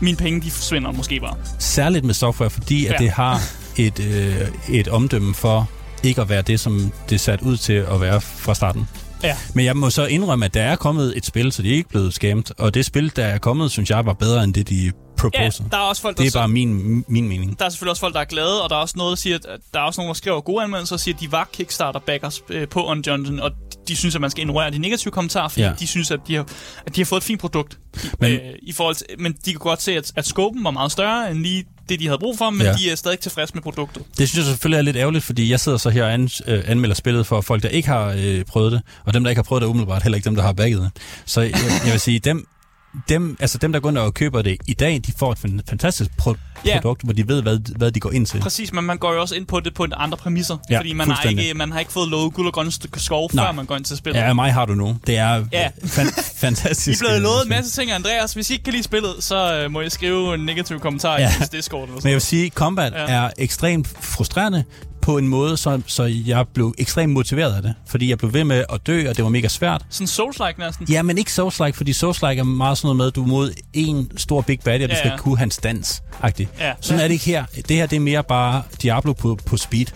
mine penge, de forsvinder måske bare. Særligt med software, fordi ja. at det har et, øh, et omdømme for ikke at være det, som det er sat ud til at være fra starten. Ja. Men jeg må så indrømme, at der er kommet et spil, så de er ikke blevet skæmt. Og det spil, der er kommet, synes jeg var bedre end det, de proposer. Ja, der er også folk, der det er bare min, min mening. Der er selvfølgelig også folk, der er glade, og der er også noget, der siger, at der er også nogen, der skriver gode anmeldelser og siger, at de var Kickstarter-backers øh, på On Johnson, og de synes, at man skal ignorere de negative kommentarer, fordi ja. de synes, at de, har, at de har fået et fint produkt. Men, øh, i forhold til, men de kan godt se, at, at scopen var meget større end lige det, de havde brug for, men ja. de er stadig tilfredse med produktet. Det synes jeg selvfølgelig er lidt ærgerligt, fordi jeg sidder så her og an, øh, anmelder spillet for folk, der ikke har øh, prøvet det, og dem, der ikke har prøvet det umiddelbart, heller ikke dem, der har bagget det. Så jeg, jeg vil sige, dem, dem, altså dem, der går ind og køber det i dag, de får et fantastisk pro- ja. produkt, hvor de ved, hvad, hvad de går ind til. Præcis, men man går jo også ind på det på en andre præmisser, ja, fordi man har, ikke, man har ikke fået lovet guld og grønne skov, Nej. før man går ind til spillet. Ja, mig har du nu. Det er ja. fan- fantastisk. I er blevet lovet en masse ting, Andreas. Hvis I ikke kan lide spillet, så uh, må I skrive en negativ kommentar ja. i Discord. Eller sådan. Men jeg vil sige, combat ja. er ekstremt frustrerende, på en måde, så, så jeg blev ekstremt motiveret af det. Fordi jeg blev ved med at dø, og det var mega svært. Sådan Souls-like næsten? Ja, men ikke Souls-like, fordi Souls-like er meget sådan noget med, at du er mod en stor big bad, og ja, du skal ja. kunne hans dans -agtigt. Ja. Sådan er det ikke her. Det her, det er mere bare Diablo på, på speed.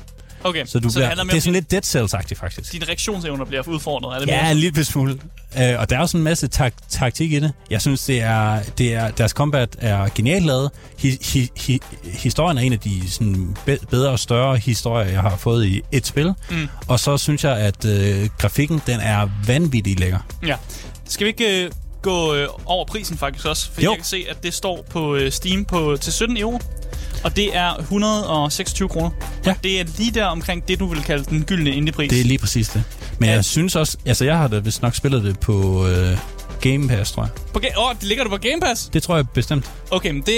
Okay, så, du så bliver, det, det er sådan lidt Dead Cells-agtigt, faktisk. Dine reaktionsevner bliver udfordret, er det Ja, en lille smule. Uh, og der er også en masse tak taktik i det. Jeg synes, det er, det er, deres combat er genialt lavet. Hi hi hi historien er en af de sådan, bedre og større historier, jeg har fået i et spil. Mm. Og så synes jeg, at uh, grafikken den er vanvittigt lækker. Ja. Skal vi ikke uh, gå uh, over prisen faktisk også? For jo. jeg kan se, at det står på uh, Steam på, til 17 euro. Og det er 126 kroner. Ja. Det er lige der omkring det, du vil kalde den gyldne indiepris. Det er lige præcis det. Men ja. jeg synes også, altså jeg har da vist nok spillet det på øh, Game Pass, tror jeg. På ga- oh, det ligger du på Game Pass? Det tror jeg bestemt. Okay, men det,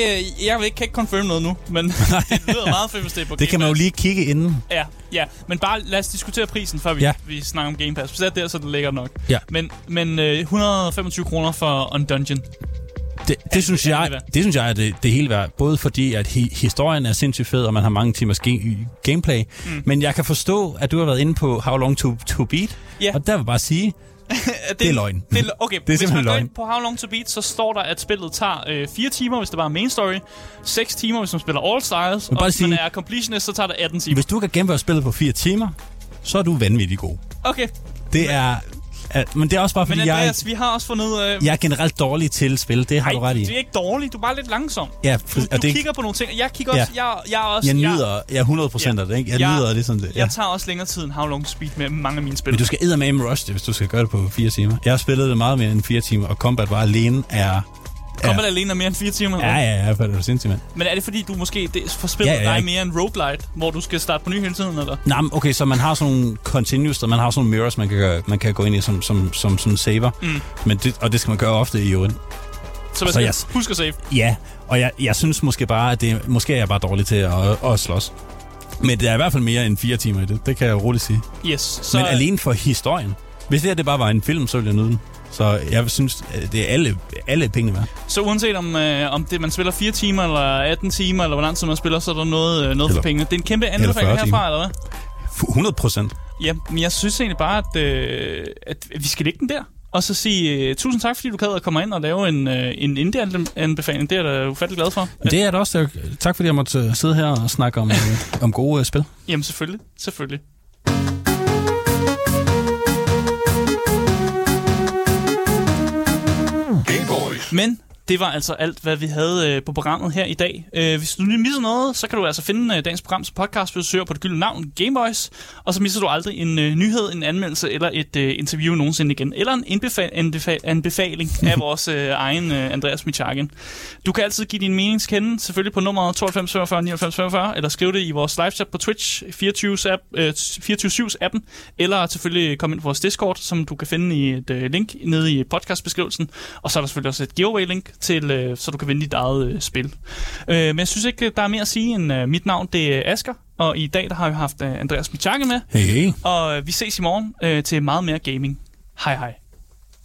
jeg vil ikke, kan ikke confirm noget nu, men det lyder meget fedt, hvis det er på Det Game kan man jo lige kigge inden. Ja, ja, men bare lad os diskutere prisen, før vi, ja. vi snakker om Game Pass. Hvis det er der, så det ligger nok. Ja. Men, men øh, 125 kroner for On Dungeon. Det, det, synes jeg, det synes jeg er det, det hele værd. Både fordi, at hi, historien er sindssygt fed, og man har mange timers ge- gameplay. Mm. Men jeg kan forstå, at du har været inde på How Long To, to Beat. Yeah. Og der vil bare sige, det, det er løgn. Det er, okay, det er hvis man går ind på How Long To Beat, så står der, at spillet tager øh, 4 timer, hvis det bare er main story. 6 timer, hvis man spiller All Styles. Og hvis sige, man er completionist, så tager det 18 timer. Hvis du kan gennemføre spillet på 4 timer, så er du vanvittig god. Okay. Det er men det er også bare fordi, men Andreas, jeg, vi har også fundet af... Jeg er generelt dårlig til spil, det har Ej, du ret i. du er ikke dårlig, du er bare lidt langsom. Ja, du, du det, kigger på nogle ting, jeg kigger også... Ja. Jeg, jeg, er også jeg nyder, jeg er 100 procent ja. af det, ikke? Jeg, jeg nyder det sådan det. Ja. Jeg tager også længere tid end How Long Speed med mange af mine spil. Men du skal med rush det, hvis du skal gøre det på fire timer. Jeg har spillet det meget mere end fire timer, og combat bare alene er Kommer ja. alene mere end fire timer? Ja, ja, ja, for det er sindssygt, mand. Men er det fordi, du måske det, får spillet ja, ja, ja. dig mere end roguelite, hvor du skal starte på ny hele tiden, eller? Nej, okay, så man har sådan nogle continuous, og man har sådan nogle mirrors, man kan, man kan gå ind i som, som, som, som saver. Mm. Men det, og det skal man gøre ofte i øvrigt. Så man skal jeg, huske at save? Ja, og jeg, jeg synes måske bare, at det, måske er jeg bare dårlig til at, at slås. Men det er i hvert fald mere end fire timer i det. Det kan jeg roligt sige. Yes. Så... Men alene for historien. Hvis det her det bare var en film, så ville jeg nyde den. Så jeg synes, det er alle, alle pengene værd. Så uanset om, øh, om det, man spiller 4 timer eller 18 timer, eller hvordan man spiller, så er der noget, øh, noget for pengene. Det er en kæmpe anbefaling herfra, eller hvad? 100 procent. Ja, men jeg synes egentlig bare, at, øh, at vi skal lægge den der. Og så sige uh, tusind tak, fordi du gad at komme ind og lave en, uh, en indie-anbefaling. Det er jeg da ufattelig glad for. Det er det også. Tak fordi jeg måtte sidde her og snakke om, om gode uh, spil. Jamen selvfølgelig. Selvfølgelig. Men det var altså alt, hvad vi havde øh, på programmet her i dag. Øh, hvis du lige misser noget, så kan du altså finde øh, dagens program som podcast, hvis du søger på det gyldne navn, Gameboys. Og så misser du aldrig en øh, nyhed, en anmeldelse eller et øh, interview nogensinde igen. Eller en indbefa- anbefa- anbefaling af vores øh, egen øh, Andreas Michagen. Du kan altid give din mening kende, selvfølgelig på nummer 92 45 99 45, eller skrive det i vores live chat på Twitch 24 app, øh, 24 appen eller selvfølgelig komme ind på vores Discord, som du kan finde i et øh, link nede i podcastbeskrivelsen. Og så er der selvfølgelig også et giveaway-link til, øh, så du kan vinde dit eget øh, spil. Øh, men jeg synes ikke, der er mere at sige end øh, mit navn, det er Asker. Og i dag der har vi haft øh, Andreas Michake med. Hey. Og øh, vi ses i morgen øh, til meget mere gaming. Hej hej.